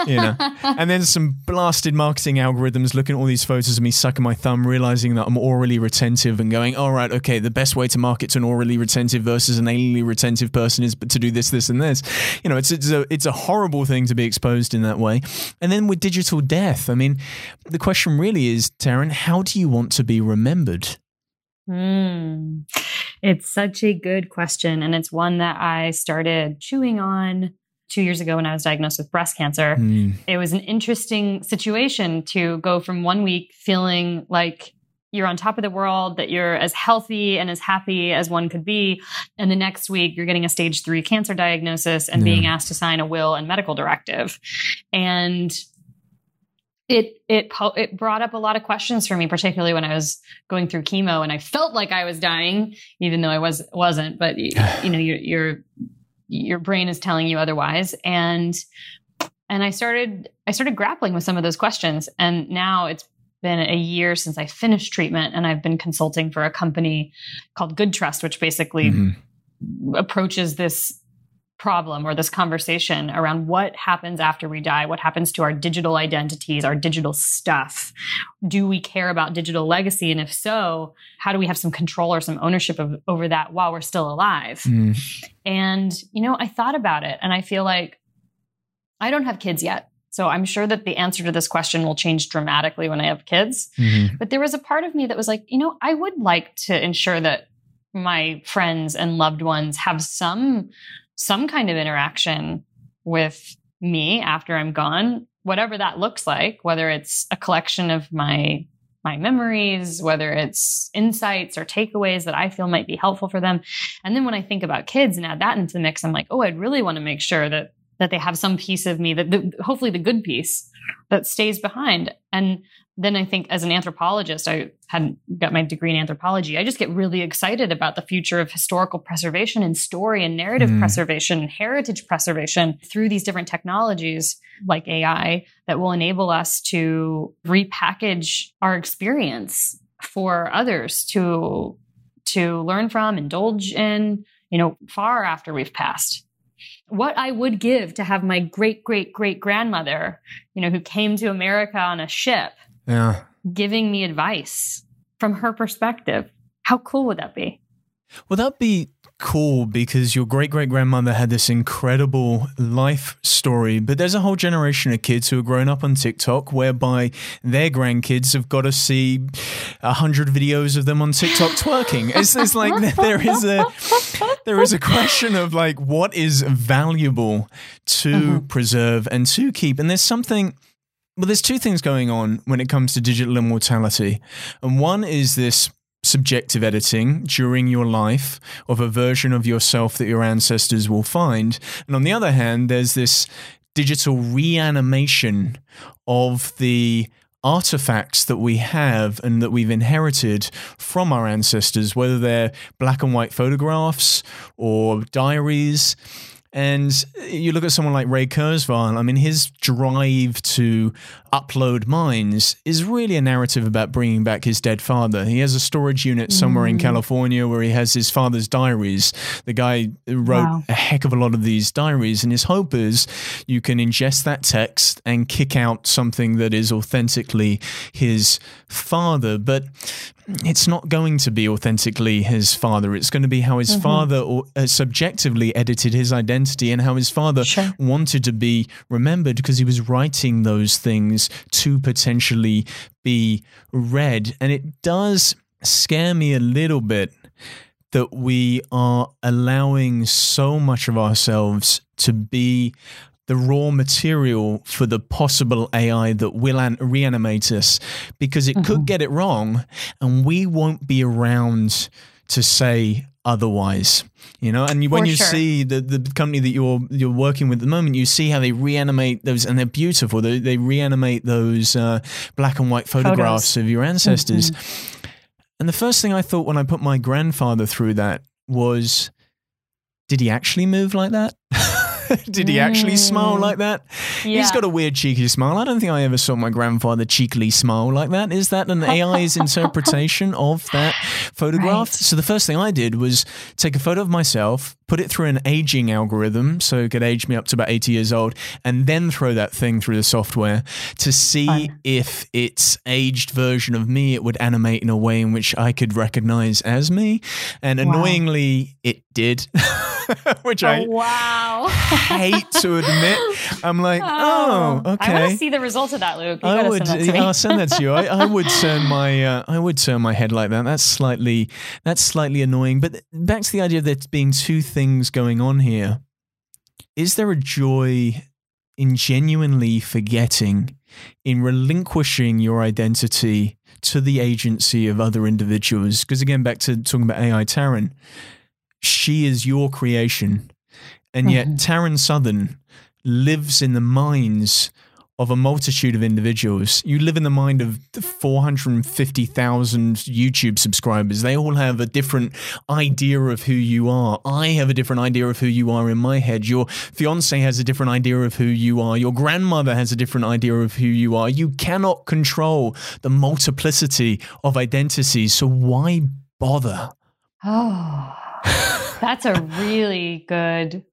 you know and then some blasted marketing algorithms looking at all these photos of me sucking my thumb realizing that i'm orally retentive and going all right okay the best way to market to an orally retentive versus an anally retentive person is to do this this and this you know it's it's a it's a horrible thing to be exposed in that way and then with digital death i mean the question really is Taryn how do you want to be remembered Hmm. It's such a good question. And it's one that I started chewing on two years ago when I was diagnosed with breast cancer. Hmm. It was an interesting situation to go from one week feeling like you're on top of the world, that you're as healthy and as happy as one could be. And the next week, you're getting a stage three cancer diagnosis and Yeah. being asked to sign a will and medical directive. And it it po- it brought up a lot of questions for me, particularly when I was going through chemo and I felt like I was dying, even though I was wasn't. But you, know, you're, your your your brain is telling you otherwise, and and I started I started grappling with some of those questions, and now it's been a year since I finished treatment, and I've been consulting for a company called GoodTrust, which basically Mhm. approaches this problem or this conversation around what happens after we die, what happens to our digital identities, our digital stuff. Do we care about digital legacy? And if so, how do we have some control or some ownership of, over that while we're still alive? Hmm. And, you know, I thought about it and I feel like I don't have kids yet. So I'm sure that the answer to this question will change dramatically when I have kids. Mhm. But there was a part of me that was like, you know, I would like to ensure that my friends and loved ones have some some kind of interaction with me after I'm gone, whatever that looks like, whether it's a collection of my my memories, whether it's insights or takeaways that I feel might be helpful for them. And then when I think about kids and add that into the mix, I'm like, oh, I'd really want to make sure that that they have some piece of me that the, hopefully the good piece that stays behind. And then I think as an anthropologist, I hadn't got my degree in anthropology. I just get really excited about the future of historical preservation and story and narrative Mm. preservation and heritage preservation through these different technologies like AI that will enable us to repackage our experience for others to to learn from, indulge in, you know, far after we've passed. What I would give to have my great great great grandmother, you know, who came to America on a ship, yeah giving me advice from her perspective. How cool would that be? Would that'd be cool because your great great grandmother had this incredible life story, but there's a whole generation of kids who are growing up on TikTok whereby their grandkids have got to see a hundred videos of them on TikTok twerking. It's, it's like there is a there is a question of like what is valuable to Mhm. preserve and to keep, and there's something. Well, there's two things going on when it comes to digital immortality. And one is this subjective editing during your life of a version of yourself that your ancestors will find. And on the other hand, there's this digital reanimation of the artifacts that we have and that we've inherited from our ancestors, whether they're black and white photographs or diaries. And you look at someone like Ray Kurzweil, I mean, his drive to upload minds is really a narrative about bringing back his dead father. He has a storage unit somewhere in mm. California where he has his father's diaries. The guy wrote Wow. a heck of a lot of these diaries, and his hope is you can ingest that text and kick out something that is authentically his father. But it's not going to be authentically his father. It's going to be how his father or, uh, subjectively edited his identity and how his father Sure. wanted to be remembered because he was writing those things to potentially be read. And it does scare me a little bit that we are allowing so much of ourselves to be the raw material for the possible AI that will an- reanimate us because it could get it wrong and we won't be around to say otherwise you know? And you, when For you sure. see the, the company that you're you're working with at the moment you see how they reanimate those and they're beautiful. They, they reanimate those uh, black and white photographs of your ancestors. And the first thing i thought when i put my grandfather through that was did he actually move like that did he actually smile Mm. like that He's got a weird cheeky smile. I don't think I ever saw my grandfather cheekily smile like that. Is that an AI's interpretation of that photograph? Right. So the first thing I did was take a photo of myself, put it through an aging algorithm so it could age me up to about 80 years old, and then throw that thing through the software to see Fun. if its aged version of me it would animate in a way in which I could recognize as me. And Wow. annoyingly, it did. which I Oh, wow. hate to admit. I'm like, oh, I okay. I want to see the result of that, Luke. You I would, send that to me. I'll send that to you. I, I would turn my, uh, I would turn my head like that. That's slightly, that's slightly annoying. But back to the idea of there being two things going on here. Is there a joy in genuinely forgetting, in relinquishing your identity to the agency of other individuals? Because again, back to talking about AI Taryn, she is your creation, and yet Mhm. Taryn Southern lives in the minds of a multitude of individuals. You live in the mind of the 450,000 YouTube subscribers. They all have a different idea of who you are. I have a different idea of who you are in my head. Your fiance has a different idea of who you are. Your grandmother has a different idea of who you are. You cannot control the multiplicity of identities. So why bother? Oh, that's a really good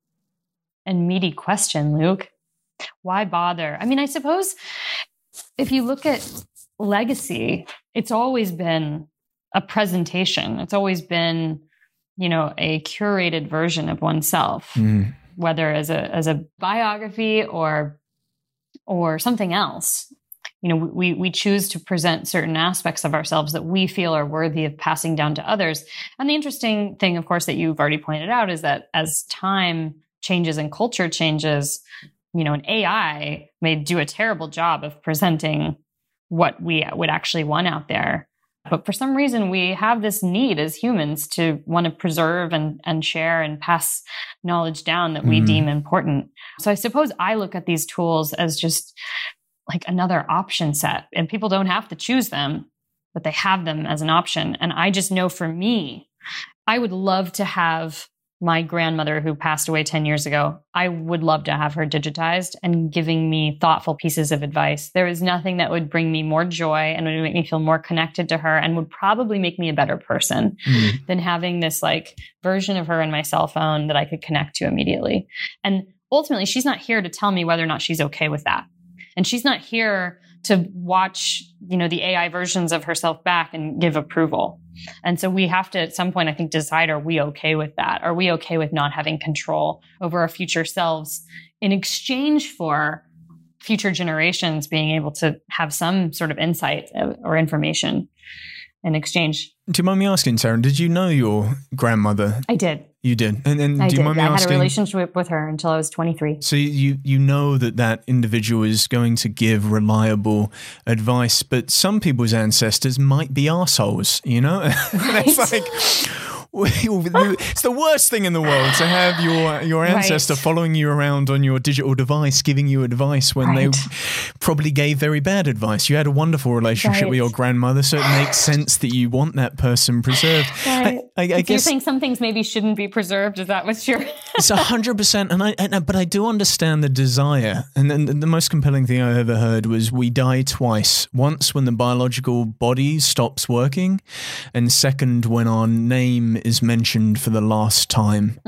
and meaty question, Luke. Why bother? I mean, I suppose if you look at legacy, it's always been a presentation. It's always been, you know, a curated version of oneself, Mm. whether as a as a biography or or something else. You know, we we choose to present certain aspects of ourselves that we feel are worthy of passing down to others. And the interesting thing, of course, that you've already pointed out is that as time changes and culture changes, you know, an AI may do a terrible job of presenting what we would actually want out there. But for some reason, we have this need as humans to want to preserve and, and share and pass knowledge down that we Mhm. deem important. So I suppose I look at these tools as just like another option set, and people don't have to choose them, but they have them as an option. And I just know for me, I would love to have my grandmother who passed away 10 years ago. I would love to have her digitized and giving me thoughtful pieces of advice. There is nothing that would bring me more joy and would make me feel more connected to her and would probably make me a better person Mm. than having this like version of her in my cell phone that I could connect to immediately. And ultimately, she's not here to tell me whether or not she's okay with that. And she's not here to watch, you know, the AI versions of herself back and give approval. And so we have to at some point, I think, decide are we okay with that? Are we okay with not having control over our future selves in exchange for future generations being able to have some sort of insight or information in exchange? Do you mind me asking, Taryn, did you know your grandmother? I did. You did. And, and I do you did. mind me I had a relationship with her until I was 23. So you you know that that individual is going to give reliable advice, but some people's ancestors might be assholes. You know, it's like it's the worst thing in the world to have your your Right. ancestor following you around on your digital device, giving you advice when they probably gave very bad advice. You had a wonderful relationship with your grandmother, so it makes sense that you want that person preserved. Right. I, I, I If you're saying some things maybe shouldn't be preserved, is that what you're? it's a hundred percent, and I, and, but I do understand the desire. And then the most compelling thing I ever heard was we die twice: once when the biological body stops working, and second when our name is mentioned for the last time.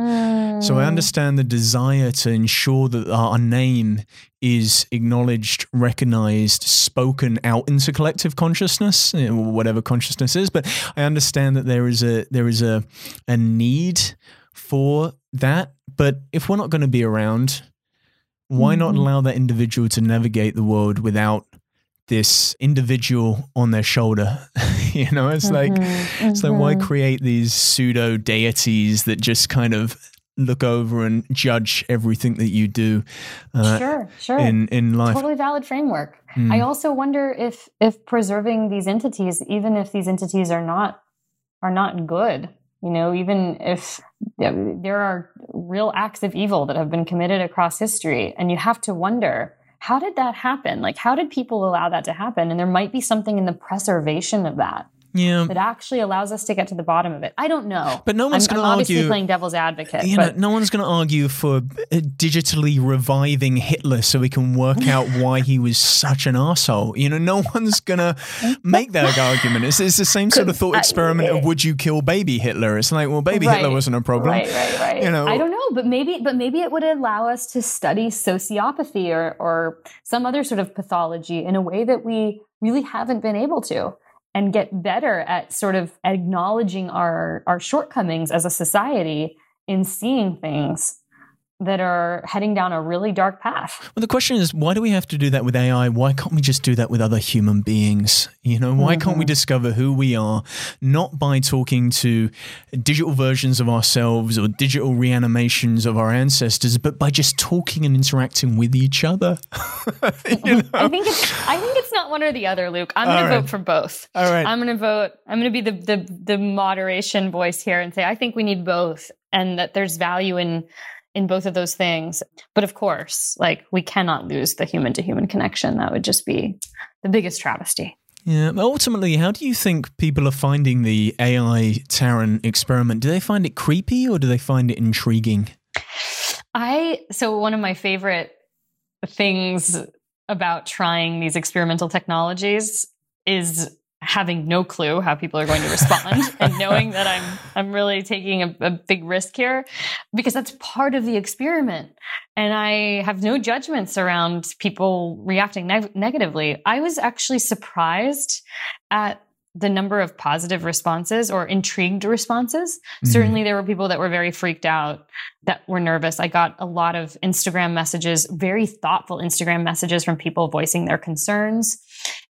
So I understand the desire to ensure that our name is acknowledged, recognized, spoken out into collective consciousness, you know, whatever consciousness is. But I understand that there is a there is a a need for that. But if we're not going to be around, why not Mhm. allow that individual to navigate the world without this individual on their shoulder. you know, it's like Mhm, it's like why mhm. create these pseudo deities that just kind of look over and judge everything that you do uh, sure, sure. in in life. totally valid framework. Mm. I also wonder if if preserving these entities, even if these entities are not are not good, you know, even if there are real acts of evil that have been committed across history, and you have to wonder how did that happen? Like, how did people allow that to happen? And there might be something in the preservation of that yeah. that actually allows us to get to the bottom of it. I don't know, But no one's going to obviously argue. playing devil's advocate, You know, no one's going to argue for uh, digitally reviving Hitler so we can work out why he was such an asshole. You know, no one's going to make that argument. It's, it's the same sort of thought I- experiment of would you kill baby Hitler? It's like, well, baby Hitler wasn't a problem. Right, right, right. You know- I don't know, but maybe, but maybe it would allow us to study sociopathy or or some other sort of pathology in a way that we really haven't been able to, and get better at sort of acknowledging our our shortcomings as a society in seeing things that are heading down a really dark path. Well, the question is, why do we have to do that with AI? Why can't we just do that with other human beings? You know, why can't we Mhm. discover who we are, not by talking to digital versions of ourselves or digital reanimations of our ancestors, but by just talking and interacting with each other? You know? I think it's I think it's not one or the other, Luke. I'm going to right. vote for both. All right. I'm going to vote. I'm going to be the, the the moderation voice here and say I think we need both, and that there's value in in both of those things. But of course, like we cannot lose the human to human connection. That would just be the biggest travesty. Yeah, ultimately, how do you think people are finding the AI Taryn experiment? Do they find it creepy or do they find it intriguing? I so one of my favorite things about trying these experimental technologies is having no clue how people are going to respond and knowing that I'm I'm really taking a, a big risk here because that's part of the experiment and I have no judgments around people reacting neg- negatively. I was actually surprised at the number of positive responses or intrigued responses. Mhm. Certainly there were people that were very freaked out that were nervous. I got a lot of Instagram messages, very thoughtful Instagram messages from people voicing their concerns.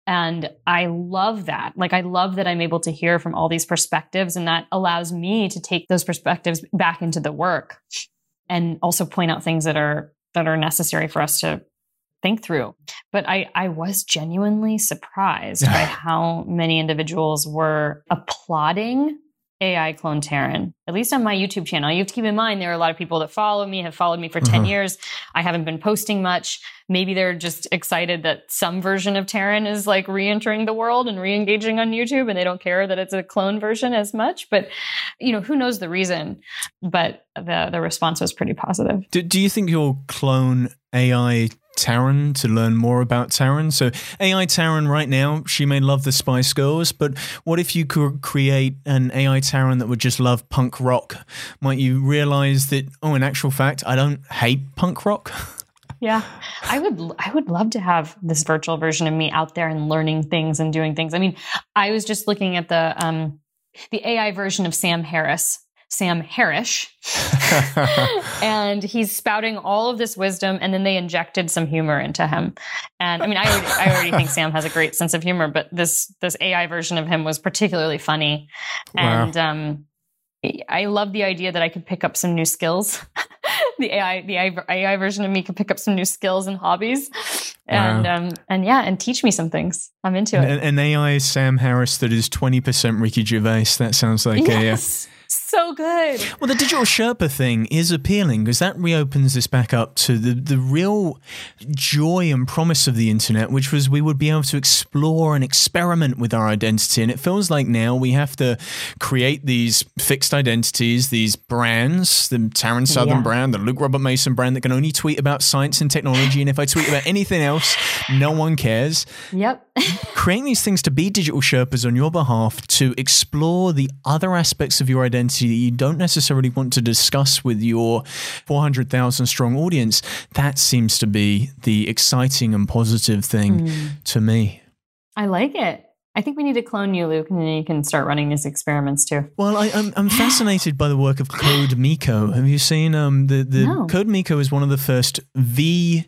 And I love that. Like, I love that I'm able to hear from all these perspectives, and that allows me to take those perspectives back into the work and also point out things that are that are necessary for us to think through. But I, I was genuinely surprised by how many individuals were applauding AI clone Taryn, at least on my YouTube channel. You have to keep in mind there are a lot of people that follow me, have followed me for 10 Uh-huh. years. I haven't been posting much. Maybe they're just excited that some version of Taryn is like re entering the world and re engaging on YouTube and they don't care that it's a clone version as much. But, you know, who knows the reason? But the, the response was pretty positive. Do, do you think you'll clone AI Taryn to learn more about Taryn? So, AI Taryn right now, she may love the Spice Girls, but what if you could create an AI Taryn that would just love punk rock? Might you realize that, oh, in actual fact, I don't hate punk rock? Yeah, I would. I would love to have this virtual version of me out there and learning things and doing things. I mean, I was just looking at the um, the AI version of Sam Harris, Sam Harris, and he's spouting all of this wisdom, and then they injected some humor into him. And I mean, I already, I already think Sam has a great sense of humor, but this this AI version of him was particularly funny, Wow. and um, I love the idea that I could pick up some new skills. the AI, the AI version of me could pick up some new skills and hobbies, and um, and yeah, and teach me some things. I'm into it. an AI Sam Harris that is 20% Ricky Gervais. That sounds like a. so good. Well, the digital Sherpa thing is appealing because that reopens this back up to the, the real joy and promise of the internet, which was we would be able to explore and experiment with our identity. And it feels like now we have to create these fixed identities, these brands, the Taryn Southern Yeah. brand, the Luke Robert Mason brand that can only tweet about science and technology. And if I tweet about anything else, no one cares Yep. creating these things to be digital Sherpas on your behalf to explore the other aspects of your identity that you don't necessarily want to discuss with your 400,000 strong audience, that seems to be the exciting and positive thing to me. I like it. I think we need to clone you, Luke, and then you can start running these experiments too. Well, I, I'm, I'm fascinated by the work of Code Miko. Have you seen um, the, the No. Code Miko is one of the first V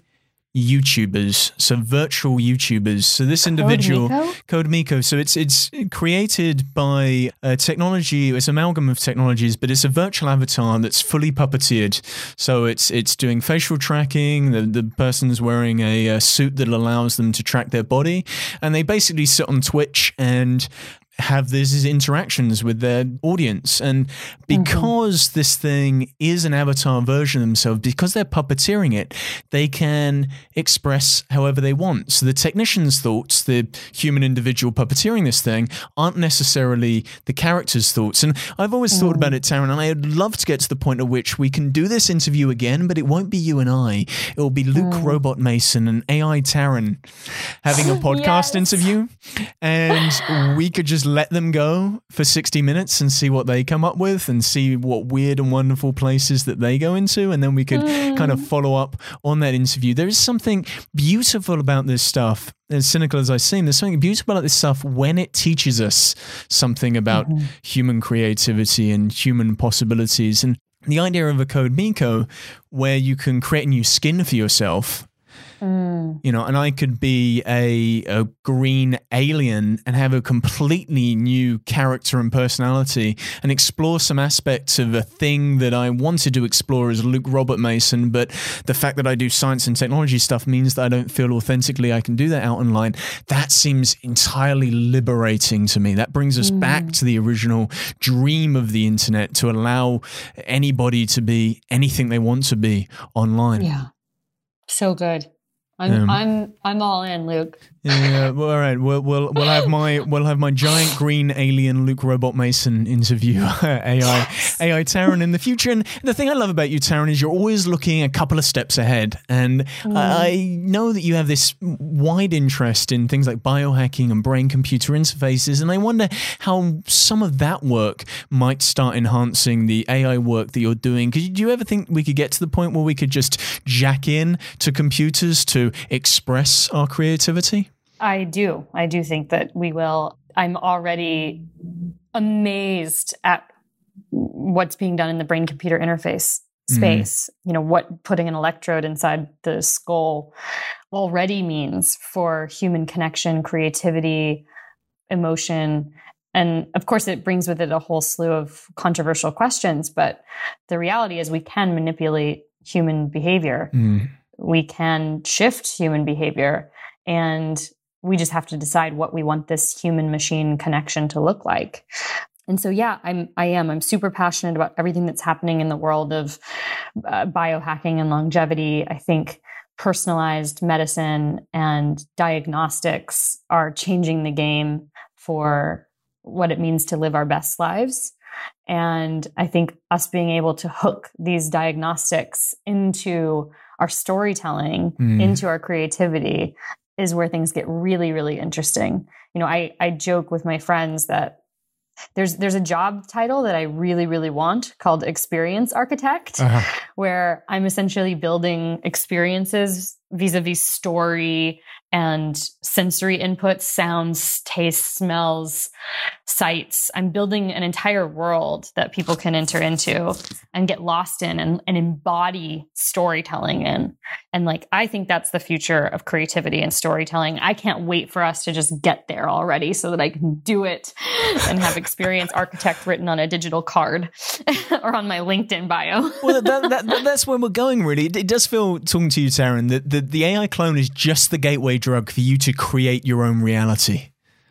YouTubers, so virtual YouTubers. So this individual, Code Miko. So it's it's created by a technology. It's an amalgam of technologies, but it's a virtual avatar that's fully puppeteered. So it's it's doing facial tracking. The the person's wearing a, a suit that allows them to track their body, and they basically sit on Twitch and have these interactions with their audience. And because mm-hmm. this thing is an avatar version of themselves, because they're puppeteering it, they can express however they want. So the technician's thoughts, the human individual puppeteering this thing, aren't necessarily the character's thoughts. And I've always mm. thought about mm. it, Taryn, and I'd love to get to the point at which we can do this interview again, but it won't be you and I. It will be Luke mm. Robot Mason and AI Taryn having a podcast yes. interview. And we could just let them go for 60 minutes and see what they come up with and see what weird and wonderful places that they go into. And then we could mm. kind of follow up on that interview. There is something beautiful about this stuff. As cynical as I seem, there's something beautiful about this stuff when it teaches us something about mm-hmm. human creativity and human possibilities. And the idea of a code Miko, where you can create a new skin for yourself Mm. You know, and I could be a, a green alien and have a completely new character and personality and explore some aspects of a thing that I wanted to explore as Luke Robert Mason. But the fact that I do science and technology stuff means that I don't feel authentically I can do that out online. That seems entirely liberating to me. That brings us mm. back to the original dream of the internet to allow anybody to be anything they want to be online. Yeah. So good. I'm um, I'm I'm all in, Luke. Yeah, well, all right. We'll we'll we'll have my we'll have my giant green alien Luke Robot Mason interview AI yes. AI Taryn in the future. And the thing I love about you, Taryn, is you're always looking a couple of steps ahead. And mm. I know that you have this wide interest in things like biohacking and brain computer interfaces. And I wonder how some of that work might start enhancing the AI work that you're doing. Because do you ever think we could get to the point where we could just jack in to computers to express our creativity? I do. I do think that we will. I'm already amazed at what's being done in the brain computer interface mm-hmm. space. Mm. You know, what putting an electrode inside the skull already means for human connection, creativity, emotion. And of course, it brings with it a whole slew of controversial questions. But the reality is, we can manipulate human behavior. Mm. We can shift human behavior. And we just have to decide what we want this human machine connection to look like. And so yeah i'm i am. I'm super passionate about everything that's happening in the world of uh, biohacking and longevity. I think personalized medicine and diagnostics are changing the game for what it means to live our best lives. And i think us being able to hook these diagnostics into our storytelling mm. into our creativity is where things get really really interesting you know i i joke with my friends that there's there's a job title that i really really want called experience architect uh-huh. where i'm essentially building experiences vis-a-vis story and sensory inputs, sounds, tastes, smells, sights. I'm building an entire world that people can enter into and get lost in and, and embody storytelling in. And like, I think that's the future of creativity and storytelling. I can't wait for us to just get there already so that I can do it and have experience architect written on a digital card or on my LinkedIn bio. well, that, that, that's where we're going, really. It, it does feel, talking to you, Taryn, that the, the AI clone is just the gateway drug for you to create your own reality.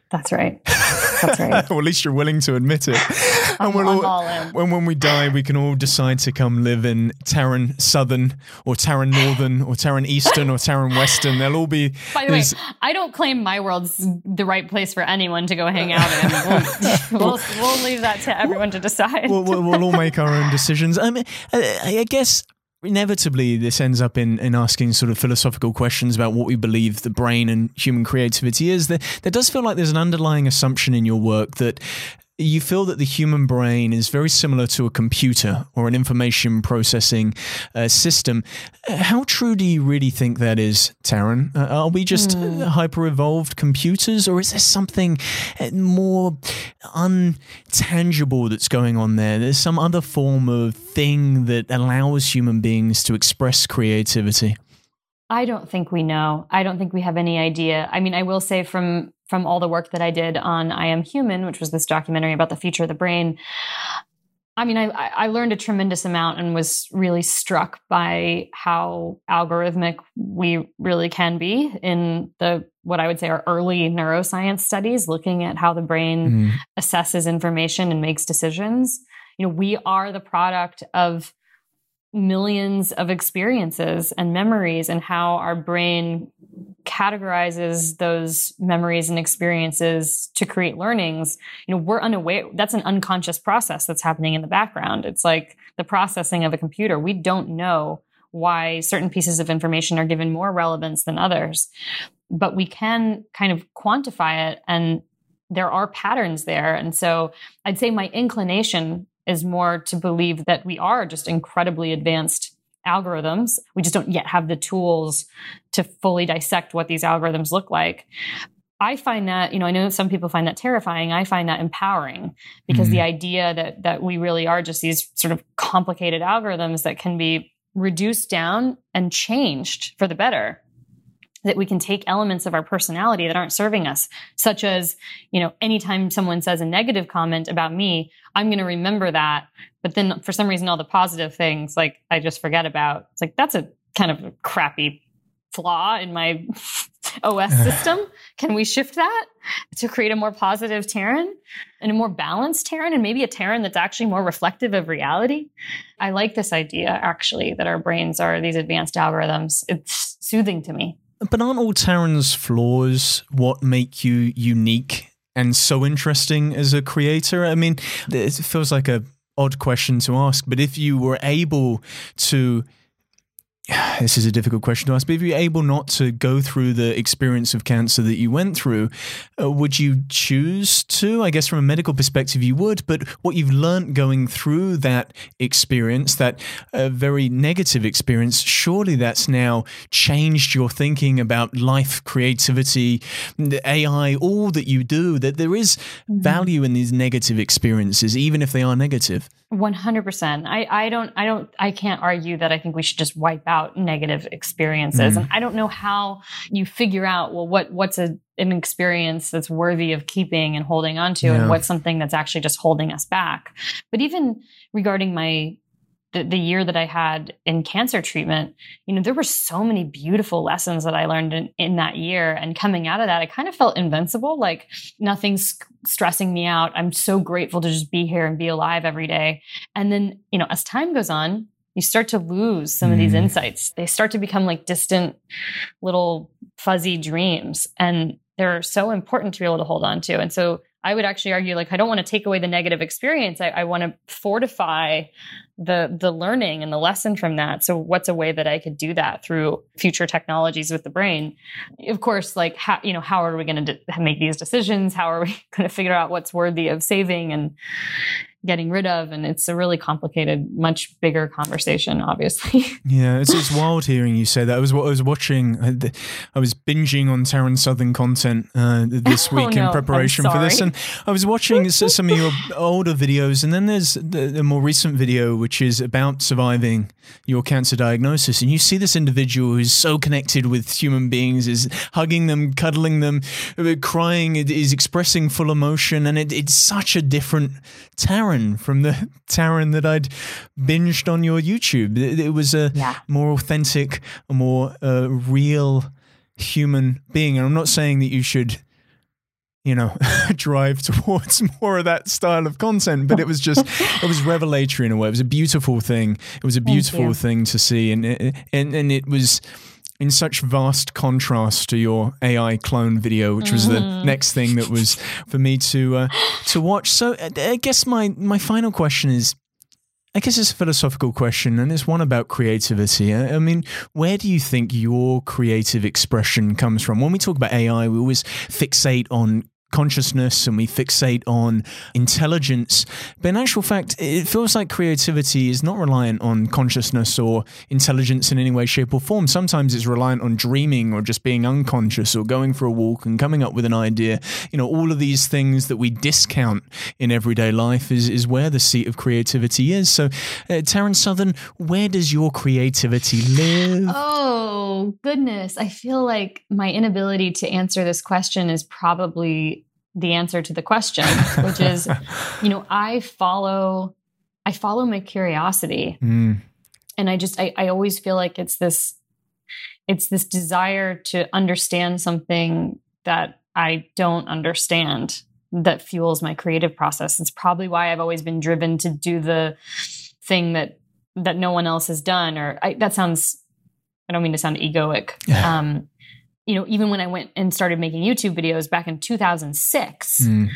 That's right. That's right. or at least you're willing to admit it. I'm, and we'll all, all in. When, when we die, we can all decide to come live in Taryn Southern or Taryn Northern or Taryn Eastern or Taryn Western. They'll all be. By the way, I don't claim my world's the right place for anyone to go hang out in. We'll, we'll, we'll leave that to everyone to decide. We'll, we'll, we'll all make our own decisions. I mean, I guess inevitably this ends up in, in asking sort of philosophical questions about what we believe the brain and human creativity is. There, there does feel like there's an underlying assumption in your work that you feel that the human brain is very similar to a computer or an information processing uh, system. How true do you really think that is, Taryn? Uh, are we just mm. hyper evolved computers, or is there something uh, more untangible that's going on there? There's some other form of thing that allows human beings to express creativity. I don't think we know. I don't think we have any idea. I mean, I will say from from all the work that I did on I Am Human, which was this documentary about the future of the brain, I mean, I, I learned a tremendous amount and was really struck by how algorithmic we really can be in the what I would say are early neuroscience studies, looking at how the brain mm. assesses information and makes decisions. You know, we are the product of millions of experiences and memories and how our brain categorizes those memories and experiences to create learnings you know we're unaware that's an unconscious process that's happening in the background. It's like the processing of a computer. We don't know why certain pieces of information are given more relevance than others but we can kind of quantify it and there are patterns there. And so i'd say my inclination is more to believe that we are just incredibly advanced algorithms. We just don't yet have the tools to fully dissect what these algorithms look like. I find that, you know, I know some people find that terrifying. I find that empowering because mm-hmm. the idea that that we really are just these sort of complicated algorithms that can be reduced down and changed for the better that we can take elements of our personality that aren't serving us, such as, you know, anytime someone says a negative comment about me, I'm going to remember that. But then for some reason, all the positive things, like I just forget about. It's like, that's a kind of a crappy flaw in my OS system. Can we shift that to create a more positive Taryn and a more balanced Taryn and maybe a Taryn that's actually more reflective of reality? I like this idea actually that our brains are these advanced algorithms. It's soothing to me. But aren't all Taryn's flaws what make you unique and so interesting as a creator? I mean, it feels like a odd question to ask, but if you were able to this is a difficult question to ask, but if you're able not to go through the experience of cancer that you went through, uh, would you choose to? I guess from a medical perspective, you would, but what you've learned going through that experience, that uh, very negative experience, surely that's now changed your thinking about life, creativity, the AI, all that you do, that there is mm-hmm. value in these negative experiences, even if they are negative. 100%. I, I don't, I don't, I can't argue that I think we should just wipe out negative experiences. Mm. And I don't know how you figure out, well, what, what's a, an experience that's worthy of keeping and holding on to yeah. and what's something that's actually just holding us back. But even regarding my the, the year that I had in cancer treatment, you know, there were so many beautiful lessons that I learned in, in that year. And coming out of that, I kind of felt invincible, like nothing's stressing me out. I'm so grateful to just be here and be alive every day. And then, you know, as time goes on, you start to lose some mm. of these mm. insights. They start to become like distant little fuzzy dreams. And they're so important to be able to hold on to. And so I would actually argue like I don't want to take away the negative experience. I, I want to fortify the the learning and the lesson from that. So what's a way that I could do that through future technologies with the brain? Of course, like how you know how are we going to de- make these decisions? How are we going to figure out what's worthy of saving and getting rid of and it's a really complicated much bigger conversation obviously. Yeah it's, it's wild hearing you say that. I was i was watching uh, i was binging on Taryn Southern content uh, this oh, week oh, no, in preparation for this and i was watching some of your older videos and then there's the, the, more recent video which is about surviving your cancer diagnosis and you see this individual who's so connected with human beings is hugging them cuddling them uh, crying is expressing full emotion and it, it's such a different Taryn Taryn from the Taryn that I'd binged on your YouTube. It, it was a yeah. more authentic, a more uh, real human being. And I'm not saying that you should you know, drive towards more of that style of content. But it was just, it was revelatory in a way. It was a beautiful thing. It was a beautiful thing to see, and it, and and it was in such vast contrast to your AI clone video, which was mm. the next thing that was for me to uh, to watch. So uh, I guess my my final question is. I guess it's a philosophical question, and it's one about creativity. I mean, where do you think your creative expression comes from? When we talk about AI, we always fixate on consciousness and we fixate on intelligence. But in actual fact, it feels like creativity is not reliant on consciousness or intelligence in any way, shape, or form. Sometimes it's reliant on dreaming or just being unconscious or going for a walk and coming up with an idea. You know, all of these things that we discount in everyday life is, is where the seat of creativity is. So, uh, Taryn Southern, where does your creativity live? Oh, goodness. I feel like my inability to answer this question is probably the answer to the question, which is, you know, I follow I follow my curiosity. Mm. And I just I, I always feel like it's this it's this desire to understand something that I don't understand that fuels my creative process. It's probably why I've always been driven to do the thing that that no one else has done. Or I, that sounds I don't mean to sound egoic. um, you know, even when I went and started making YouTube videos back in 2006, mm.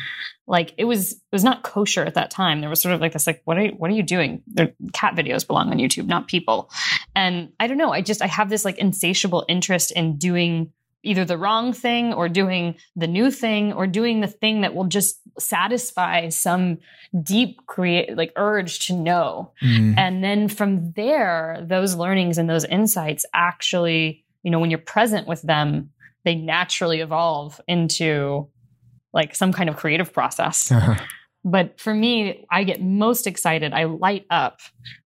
like it was it was not kosher at that time. There was sort of like this, like, what are you, what are you doing? Their cat videos belong on YouTube, not people. And I don't know. I just I have this like insatiable interest in doing either the wrong thing or doing the new thing or doing the thing that will just satisfy some deep create like urge to know mm. and then from there those learnings and those insights actually you know when you're present with them they naturally evolve into like some kind of creative process. Uh-huh. but for me i get most excited. I light up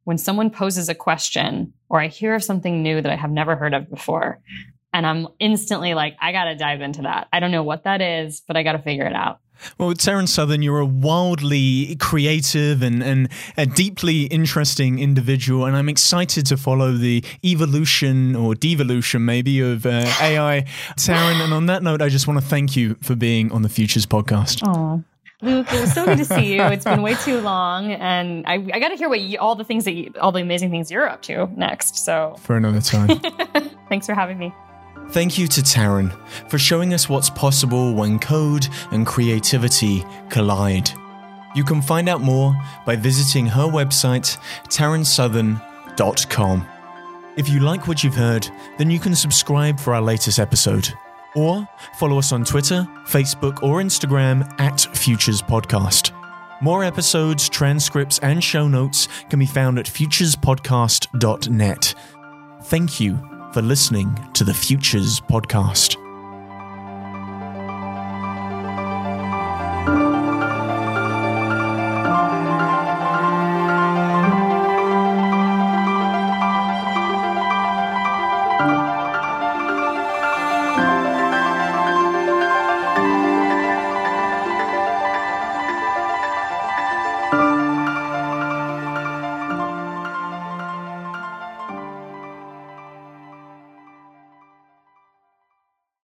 when someone poses a question or i hear of something new that i have never heard of before. And i'm instantly like i gotta dive into that. I don't know what that is but i gotta figure it out well, Taryn Southern, you're a wildly creative and, and a deeply interesting individual, and I'm excited to follow the evolution or devolution, maybe, of uh, AI. Taryn, and on that note, I just want to thank you for being on the Futures podcast. Oh, Luke, it was so good to see you. It's been way too long, and I, I got to hear what you, all the things that you, all the amazing things you're up to next. So for another time. Thanks for having me. Thank you to Taryn for showing us what's possible when code and creativity collide. You can find out more by visiting her website, tarynsouthern.com. If you like what you've heard, then you can subscribe for our latest episode. Or follow us on Twitter, Facebook, or Instagram at Futures Podcast. More episodes, transcripts, and show notes can be found at futurespodcast.net. Thank you for listening to the Futures Podcast.